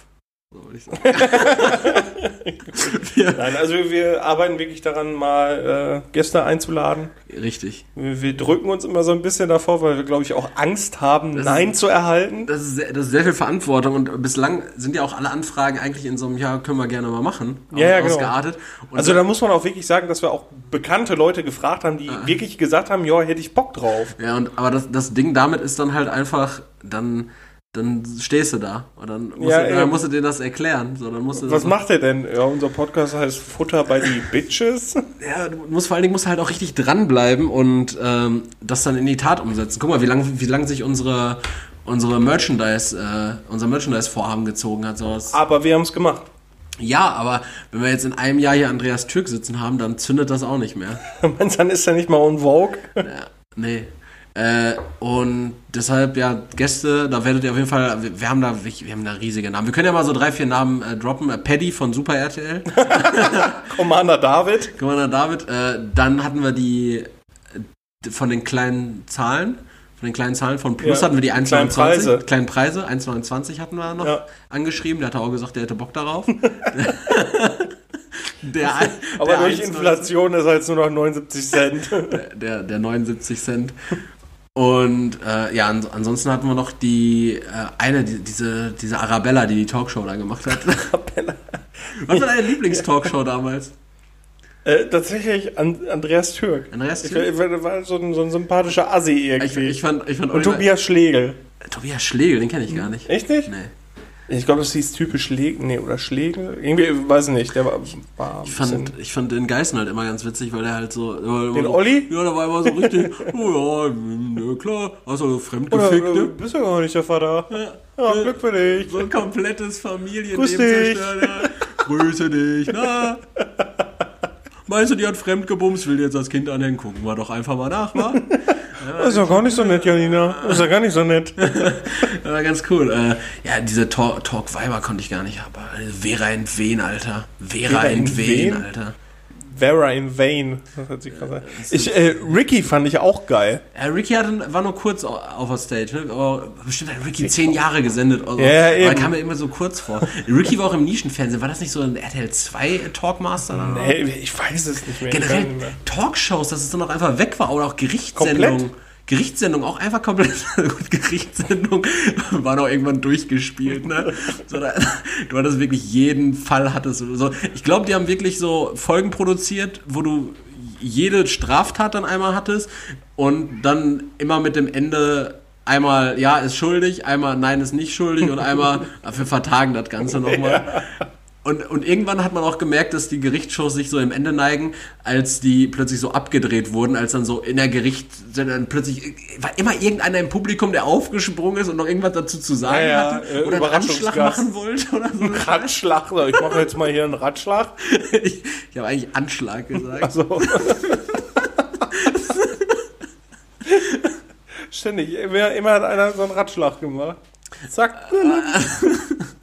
So würde ich sagen. wir, Nein, also wir, arbeiten wirklich daran, mal äh, Gäste einzuladen. richtig. Wir, wir drücken uns immer so ein bisschen davor, weil wir, glaube ich, auch Angst haben, Nein zu erhalten. Das ist, sehr, das ist sehr viel Verantwortung und bislang sind ja auch alle Anfragen eigentlich in so einem Jahr können wir gerne mal machen. Ja, ja, genau. Ausgeartet. Und Also da muss man auch wirklich sagen, dass wir auch bekannte Leute gefragt haben, die wirklich gesagt haben, ja, hätte ich Bock drauf. Ja, und aber das, das Ding damit ist dann halt einfach, dann, dann stehst du da. Und dann musst, Ja, du, dann musst du dir das erklären. So, dann musst du Was das, macht der denn? Ja, unser Podcast heißt Futter bei die Bitches. Ja, du musst vor allen Dingen musst du halt auch richtig dranbleiben und ähm, das dann in die Tat umsetzen. Guck mal, wie lange wie lang sich unsere, unsere Merchandise, äh, unser Merchandise-Vorhaben gezogen hat. So, das, Aber wir haben es gemacht. Ja, aber wenn wir jetzt in einem Jahr hier Andreas Türk sitzen haben, dann zündet das auch nicht mehr. Meinst du, dann ist er nicht mal on Vogue? Ja, nee. Äh, und deshalb, ja, Gäste, da werdet ihr auf jeden Fall, wir, wir haben da, wir, haben da riesige Namen. Wir können ja mal so drei, vier Namen äh, droppen. Äh, Paddy von Super RTL, Commander David. Commander David. Äh, dann hatten wir die äh, von den kleinen Zahlen, von den kleinen Zahlen von Plus Ja, hatten wir die die kleinen 1,29. Preise. Kleinen Preise, 1,29 hatten wir noch Ja. angeschrieben. Der hat auch gesagt, der hätte Bock darauf. der, Aber der durch 1,29 Inflation ist er jetzt nur noch 79 Cent. der, der 79 Cent. Und äh, ja, ans ansonsten hatten wir noch die äh, eine, die, diese, diese Arabella, die die Talkshow da gemacht hat. Was war deine Lieblingstalkshow damals? äh, tatsächlich an, Andreas Türk. Andreas Ich, Türk? ich, war so ein, so ein sympathischer Assi Ich, irgendwie. ich fand, ich fand Und Oliver- Tobias Schlegel. Tobias Schlegel, den kenne ich gar nicht. Echt nicht? Nee. Ich glaube, das hieß typisch Schlegel. Nee, oder Schlegel. Irgendwie, weiß ich nicht. Der war, war Ich fand, ich fand den Geißen halt immer ganz witzig, weil der halt so. der Den so, Olli? Ja, der war immer so richtig. oh ja, na klar, hast du Oder, fremdgefickt, äh, ne? bist du gar nicht der Vater. Ja, Glück für dich. So ein komplettes Familienleben Grüß dich. Ja. Grüße dich, na? Meinst du, die hat fremd gebumst, will jetzt das Kind anhängen? Gucken wir doch einfach mal nach, wa? Das ist ja gar nicht so nett, Janina. Das ist ja gar nicht so nett. Das war ganz cool. Äh, ja, diese Talk, Talk Viber konnte ich gar nicht, aber äh, Vera in Wen, Alter. Vera, Vera in in Wen, Wen? Alter. Vera in Vain. Das hat sie gerade Ich, äh, Ricky fand ich auch geil. Äh, Ricky hatte, war nur kurz au- auf der Stage, ne? aber bestimmt hat Ricky zehn Jahre gesendet. Also, Ja, ja, aber kam mir immer so kurz vor. Ricky war auch im Nischenfernsehen. War das nicht so ein RTL 2 Talkmaster? Hey, ich weiß es nicht mehr. Ich Generell. Talkshows, dass es dann auch einfach weg war oder auch Gerichtssendungen. Komplett? Gerichtssendung auch einfach komplett. Gut, Gerichtssendung war auch irgendwann durchgespielt, ne? So, da, du hattest wirklich jeden Fall hattest so. Ich glaube, die haben wirklich so Folgen produziert, wo du jede Straftat dann einmal hattest und dann immer mit dem Ende einmal ja ist schuldig, einmal nein ist nicht schuldig und einmal wir vertagen das Ganze nochmal. Und, und irgendwann hat man auch gemerkt, dass die Gerichtsshows sich so im Ende neigen, als die plötzlich so abgedreht wurden, als dann so in der Gericht dann plötzlich war immer irgendeiner im Publikum, der aufgesprungen ist und noch irgendwas dazu zu sagen Ja, ja, hatte äh, oder einen Überraschungsgast. machen wollte oder so. Ratschlag. Ich mache jetzt mal hier einen Ratschlag. Ich, ich habe eigentlich Anschlag gesagt. Also. Ständig. Immer, immer hat einer so einen Ratschlag gemacht. Zack.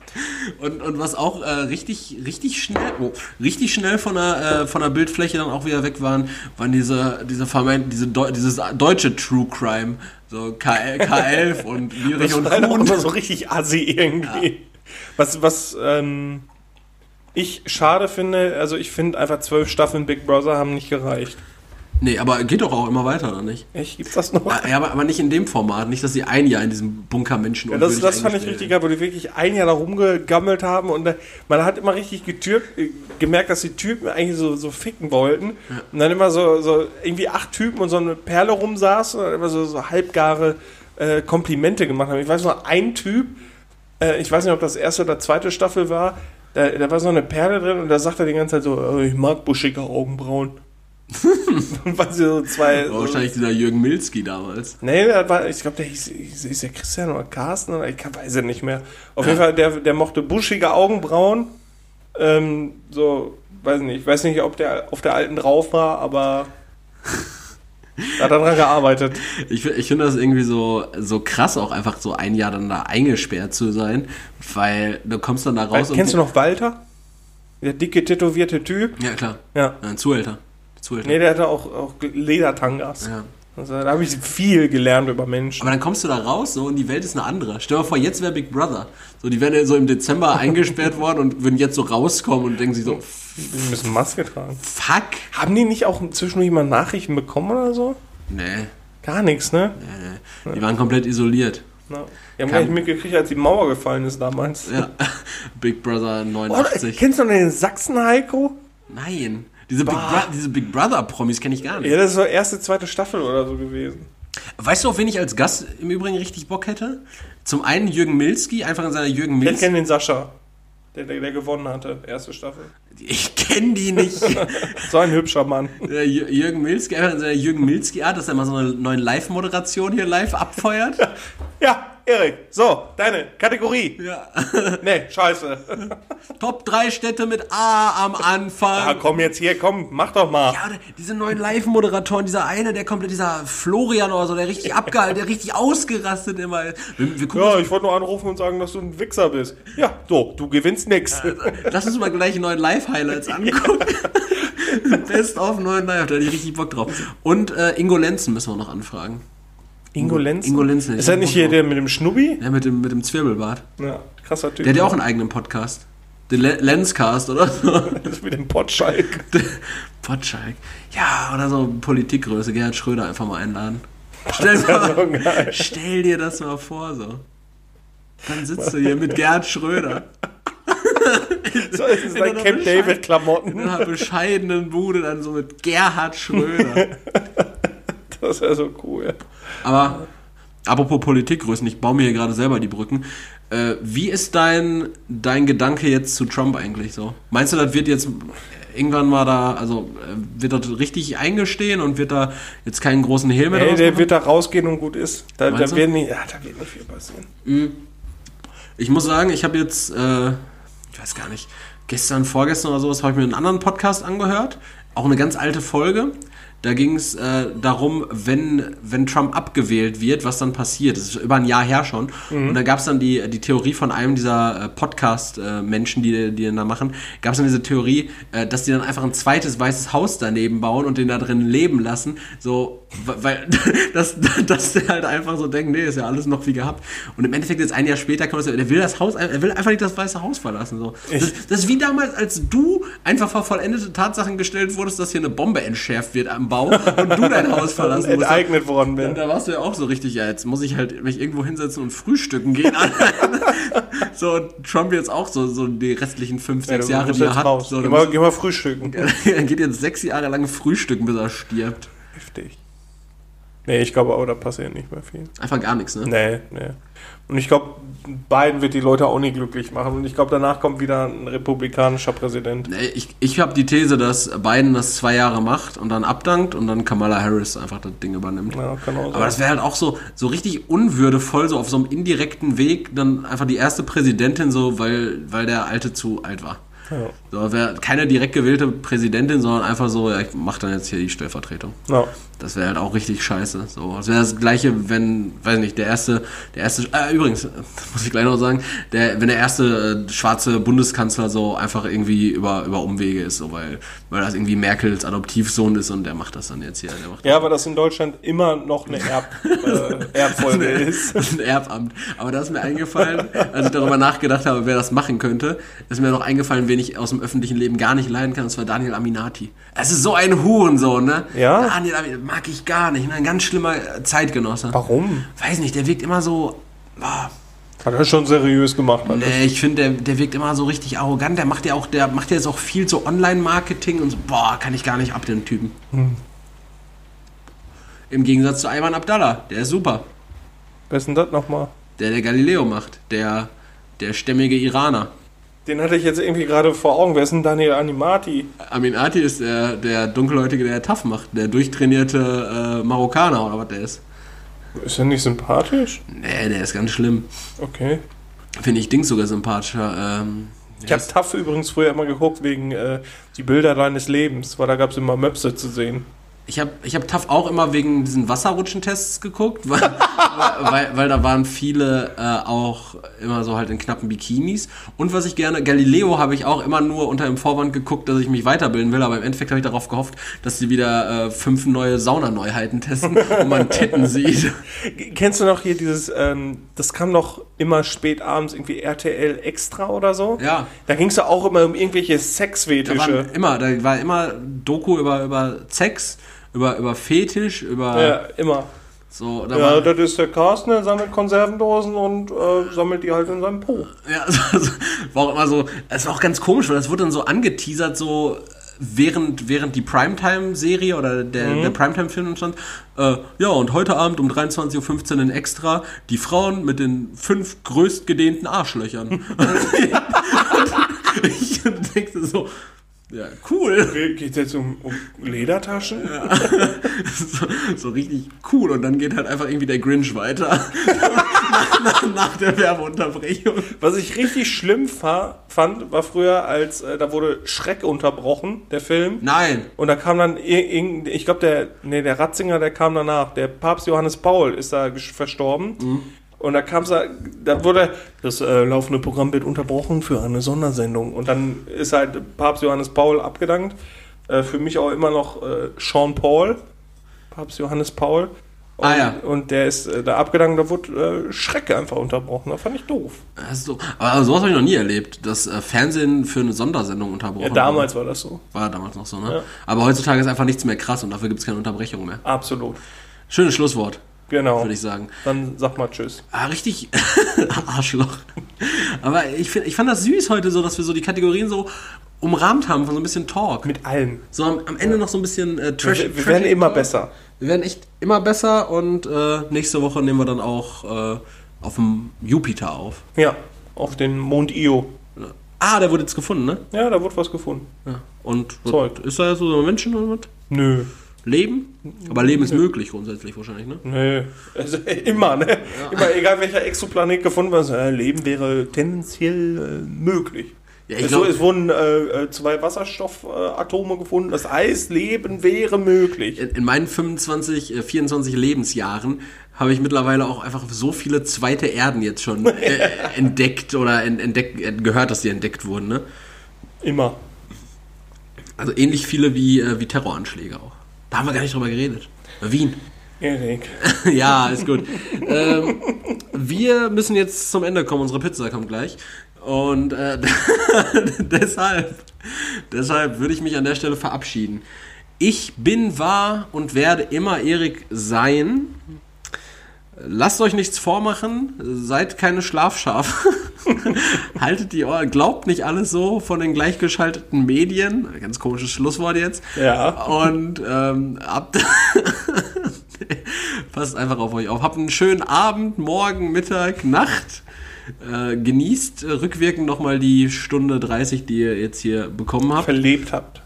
Und, und was auch äh, richtig, richtig schnell, oh, richtig schnell von der, äh, von der Bildfläche dann auch wieder weg waren, waren diese, diese vermeint, diese Deu dieses deutsche True Crime. So K K11 und Das und war Kuhn. immer so richtig assi irgendwie. Was, was ähm, ich schade finde, also ich finde einfach zwölf Staffeln Big Brother haben nicht gereicht. Nee, aber geht doch auch immer weiter, oder nicht? Echt, gibt's das noch? Ja, aber, aber nicht in dem Format. Nicht, dass sie ein Jahr in diesem Bunker Menschen Ja, das, das fand ich richtig geil, wo die wirklich ein Jahr da rumgegammelt haben und äh, man hat immer richtig getürkt, äh, gemerkt, dass die Typen eigentlich so, so ficken wollten. Und dann immer so, so irgendwie acht Typen und so eine Perle rumsaßen und dann immer so, so halbgare äh, Komplimente gemacht haben. Ich weiß noch, ein Typ, äh, ich weiß nicht, ob das erste oder zweite Staffel war, da, da war so eine Perle drin und da sagt er die ganze Zeit so, oh, ich mag buschige Augenbrauen. weil sie so zwei. War wahrscheinlich dieser Jürgen Milski damals. Nee, war, ich glaube, der hieß, hieß, hieß der Christian oder Carsten oder ich weiß es nicht mehr. Auf jeden Fall, der, der mochte buschige Augenbrauen. Ähm, so, weiß nicht, ich weiß nicht, ob der auf der alten drauf war, aber hat dran gearbeitet. Ich, ich finde das irgendwie so, so krass, auch einfach so ein Jahr dann da eingesperrt zu sein, weil du kommst dann da raus Kennst du noch Walter? Der dicke, tätowierte Typ? Ja, klar. Ja. Ein Zuhälter. Zuhälter. Nee, der hatte auch, auch Ledertangas. Ja. Also, da habe ich viel gelernt über Menschen. Aber dann kommst du da raus so und die Welt ist eine andere. Stell dir vor, jetzt wäre Big Brother. So, die wären ja so im Dezember eingesperrt worden und würden jetzt so rauskommen und denken sich so, Die müssen Maske tragen. fuck. Haben die nicht auch zwischendurch mal Nachrichten bekommen oder so? Nee, Gar nichts, ne? nee. Die waren komplett isoliert. Ja. Die haben Kann- gar nicht mitgekriegt, als die Mauer gefallen ist damals. Ja. Big Brother Oh, 89. kennst du noch den Sachsen-Heiko? Nein. Diese Big, diese Big Brother Promis kenne ich gar nicht. Ja, das ist so erste, zweite Staffel oder so gewesen. Weißt du, auf wen ich als Gast im Übrigen richtig Bock hätte? Zum einen Jürgen Milski, einfach in seiner Jürgen Ich Milski. kenne den Sascha, der, der, der gewonnen hatte, erste Staffel. Ich kenne die nicht. So ein hübscher Mann. Jürgen Milski, einfach in seiner Jürgen Milski-Art, dass er mal so eine neue Live-Moderation hier live abfeuert. Ja, Erik, so, deine Kategorie. Ja. Nee, scheiße. Top 3 Städte mit A am Anfang. Ah, komm jetzt hier, komm, mach doch mal. Ja, diese neuen Live-Moderatoren, dieser eine, der komplett, dieser Florian oder so, der richtig abgehalten, der richtig ausgerastet immer. ist. Wir, wir Ja, ich wollte nur anrufen und sagen, dass du ein Wichser bist. Ja, so, du gewinnst nix. Lass uns mal gleich die neuen Live-Highlights angucken. Best of neuen Live, da hätte ich richtig Bock drauf. Und äh, Ingo Lenzen müssen wir noch anfragen. Ingo Lenz? Ingo Lenzen. Ist er nicht hier der mit dem Schnubbi? Ja, mit dem, mit dem Zwirbelbart. Ja, krasser Typ. Der hat ja auch einen eigenen Podcast. Den Le Lenscast, oder. Das mit dem Potschalk. Potschalk. Ja, oder so Politikgröße. Gerhard Schröder einfach mal einladen. Stell, ja mal, so stell dir das mal vor, so. Dann sitzt du hier mit Gerhard Schröder. So ist es In einer Camp Bescheid- In David-Klamotten. einer bescheidenen Bude dann so mit Gerhard Schröder. Das wäre so cool. Aber apropos Politikgrößen, ich baue mir hier gerade selber die Brücken. Äh, wie ist dein, dein Gedanke jetzt zu Trump eigentlich so? Meinst du, das wird jetzt irgendwann mal da, also äh, wird das richtig eingestehen und wird da jetzt keinen großen Hehl mehr draus der wird da rausgehen und gut ist. Da, da, wird nicht, ja, da wird nicht viel passieren. Ich muss sagen, ich habe jetzt, äh, ich weiß gar nicht, gestern, vorgestern oder sowas, habe ich mir einen anderen Podcast angehört. Auch eine ganz alte Folge. Da ging es äh, darum, wenn, wenn Trump abgewählt wird, was dann passiert. Das ist über ein Jahr her schon. Und da gab es dann die, die Theorie von einem dieser äh, Podcast-Menschen, die, die den da machen, gab es dann diese Theorie, äh, dass die dann einfach ein zweites weißes Haus daneben bauen und den da drin leben lassen. So, weil- dass, dass der halt einfach so denkt, nee, ist ja alles noch wie gehabt. Und im Endeffekt jetzt ein Jahr später kommt es, der will das Haus, er will einfach nicht das weiße Haus verlassen. So. Das, das ist wie damals, als du einfach vor vollendete Tatsachen gestellt wurdest, dass hier eine Bombe entschärft wird am Bau und du dein Haus verlassen musst. Enteignet worden Ja, bin. da warst du ja auch so richtig, ja, jetzt muss ich halt mich irgendwo hinsetzen und frühstücken gehen. so, und Trump jetzt auch so, so die restlichen fünf, Ja, sechs du Jahre, die er hat. raus. So, geh, mal, geh mal frühstücken. er geht jetzt sechs Jahre lang frühstücken, bis er stirbt. Heftig. Nee, ich glaube aber, da passiert nicht mehr viel. Einfach gar nichts, ne? Nee, nee. Und ich glaube, Biden wird die Leute auch nicht glücklich machen. Und ich glaube, danach kommt wieder ein republikanischer Präsident. Ich, ich habe die These, dass Biden das zwei Jahre macht und dann abdankt und dann Kamala Harris einfach das Ding übernimmt. Ja, kann auch Aber das wäre halt auch so, so richtig unwürdevoll, so auf so einem indirekten Weg, dann einfach die erste Präsidentin, so, weil, weil der Alte zu alt war. Ja. So, wäre keine direkt gewählte Präsidentin, sondern einfach so, ja, ich mach dann jetzt hier die Stellvertretung. Ja. Das wäre halt auch richtig scheiße. So, das wäre das gleiche, wenn, weiß nicht, der erste, der erste, äh, übrigens, muss ich gleich noch sagen, der, wenn der erste äh, schwarze Bundeskanzler so einfach irgendwie über, über Umwege ist, so, weil, weil das irgendwie Merkels Adoptivsohn ist und der macht das dann jetzt hier. Ja, aber das in Deutschland immer noch eine Erb, äh, Erbfolge ist. Ein Erbamt. Aber da ist mir eingefallen, als ich darüber nachgedacht habe, wer das machen könnte, ist mir noch eingefallen, wen ich aus dem öffentlichen Leben gar nicht leiden kann, das war Daniel Aminati. Es ist so ein Hurensohn, ne? Ja? Daniel Aminati mag ich gar nicht? Ein ganz schlimmer äh, Zeitgenosse. Warum? Weiß nicht, der wirkt immer so. Boah, Hat er schon seriös gemacht. Nee, ich finde, der, der wirkt immer so richtig arrogant. Der macht ja auch, der macht ja jetzt auch viel so Online-Marketing und so. Boah, kann ich gar nicht ab, den Typen. Im Gegensatz zu Ayman Abdallah, der ist super. Wer ist denn das nochmal? Der, der Galileo macht. Der, der stämmige Iraner. Den hatte ich jetzt irgendwie gerade vor Augen. Wer ist denn Daniel Animati? Aminati ist der, der Dunkelhäutige, der Tough macht. Der durchtrainierte äh, Marokkaner oder was der ist. Ist er nicht sympathisch? Nee, der ist ganz schlimm. Okay. Finde ich Dings sogar sympathischer. Ähm, Ich habe TAF übrigens früher immer geguckt wegen äh, die Bilder deines Lebens, weil da gab es immer Möpse zu sehen. Ich habe ich hab TAF auch immer wegen diesen Wasserrutschentests geguckt, weil, weil, weil da waren viele äh, auch immer so halt in knappen Bikinis. Und was ich gerne, Galileo habe ich auch immer nur unter dem Vorwand geguckt, dass ich mich weiterbilden will, aber im Endeffekt habe ich darauf gehofft, dass sie wieder äh, fünf neue Saunaneuheiten testen und man Titten sieht. Kennst du noch hier dieses, ähm, das kam doch immer spät abends irgendwie RTL Extra oder so? Ja. Da ging es ja auch immer um irgendwelche Da Sexfetische. waren immer, da war immer Doku über, über Sex, über, über Fetisch, über Ja, immer. so. Da Ja, das ist der Carsten, der sammelt Konservendosen und äh, sammelt die halt in seinem Po. Ja, also, war auch immer so, es war auch ganz komisch, weil das wurde dann so angeteasert, so während, während die Primetime-Serie oder der, der Primetime-Film stand. Äh, ja, und heute Abend um 23.15 Uhr in Extra die Frauen mit den fünf größtgedehnten Arschlöchern. ich denke so, Ja, cool. Geht es jetzt um, um Ledertaschen? so, so richtig cool. Und dann geht halt einfach irgendwie der Grinch weiter. nach, nach der Werbeunterbrechung. Was ich richtig schlimm fa- fand, war früher, als äh, da wurde Schreck unterbrochen, der Film. Nein. Und da kam dann ich glaube, der, nee, der Ratzinger, der kam danach. Der Papst Johannes Paul ist da verstorben. Und da kam da, da wurde das äh, laufende Programm wird unterbrochen für eine Sondersendung. Und dann ist halt Papst Johannes Paul abgedankt. Äh, für mich auch immer noch äh, Sean Paul, Papst Johannes Paul. Und, Ah, ja. und der ist äh, da abgedankt, da wurde äh, Schreck einfach unterbrochen. Das fand ich doof. Also, aber sowas habe ich noch nie erlebt, dass äh, Fernsehen für eine Sondersendung unterbrochen Ja, damals war das so. War damals noch so, ne? Ja. Aber heutzutage ist einfach nichts mehr krass und dafür gibt es keine Unterbrechung mehr. Absolut. Schönes Schlusswort, Genau. würde ich sagen. Dann sag mal Tschüss. Ah, richtig Arschloch. Aber ich, find, ich fand das süß heute so, dass wir so die Kategorien so umrahmt haben von so ein bisschen Talk. Mit allem. So am, am Ende noch so ein bisschen äh, Trash. Wir, wir werden Trash- immer besser. Wir werden echt immer besser und äh, nächste Woche nehmen wir dann auch äh, auf dem Jupiter auf. Ja, auf den Mond Io. Ah, der wurde jetzt gefunden, ne? Ja, da wurde was gefunden. Ja. Und was- Zeug. ist da so Menschen oder was? Nö. Leben? Aber Leben ist möglich grundsätzlich wahrscheinlich, ne? Nö. Also, immer, ne? Immer, egal welcher Exoplanet gefunden wird, äh, Leben wäre tendenziell äh, möglich. Ja, ich so, glaub- es wurden äh, äh, zwei Wasserstoffatome gefunden. Das heißt, Leben wäre möglich. In, in meinen 25, äh, 24 Lebensjahren habe ich mittlerweile auch einfach so viele zweite Erden jetzt schon äh, entdeckt oder en, entdeck, äh, gehört, dass die entdeckt wurden, ne? Immer. Also ähnlich viele wie, äh, wie Terroranschläge auch. Da haben wir gar nicht drüber geredet. Wien. Erik. ja, ist gut. ähm, wir müssen jetzt zum Ende kommen. Unsere Pizza kommt gleich. Und äh, deshalb, deshalb würde ich mich an der Stelle verabschieden. Ich bin, war und werde immer Erik sein. Lasst euch nichts vormachen, seid keine Schlafschafe. Haltet die Ohren, glaubt nicht alles so von den gleichgeschalteten Medien. Ganz komisches Schlusswort jetzt. Ja. Und ähm, habt. Passt einfach auf euch auf. Habt einen schönen Abend, Morgen, Mittag, Nacht. Äh, genießt äh, rückwirkend nochmal die Stunde 30, die ihr jetzt hier bekommen habt. Verlebt habt.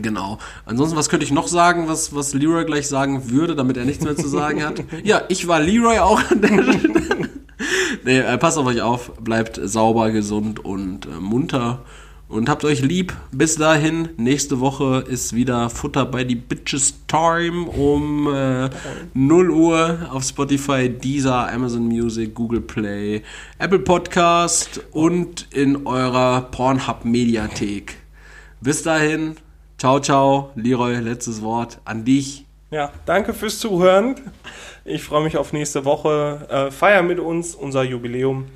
Genau. Ansonsten, was könnte ich noch sagen, was, was Leroy gleich sagen würde, damit er nichts mehr zu sagen hat? Ja, ich war Leroy auch an der Stelle. nee, äh, passt auf euch auf, bleibt sauber, gesund und äh, munter und habt euch lieb. Bis dahin, nächste Woche ist wieder Futter bei die Bitches Time um äh, 0 Uhr auf Spotify, Deezer, Amazon Music, Google Play, Apple Podcast und in eurer Pornhub Mediathek. Bis dahin, ciao, ciao. Leroy, letztes Wort an dich. Ja, danke fürs Zuhören. Ich freue mich auf nächste Woche. Äh, feier mit uns unser Jubiläum.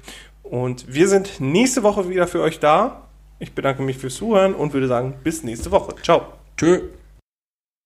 Und wir sind nächste Woche wieder für euch da. Ich bedanke mich fürs Zuhören und würde sagen, bis nächste Woche. Ciao. Tschö.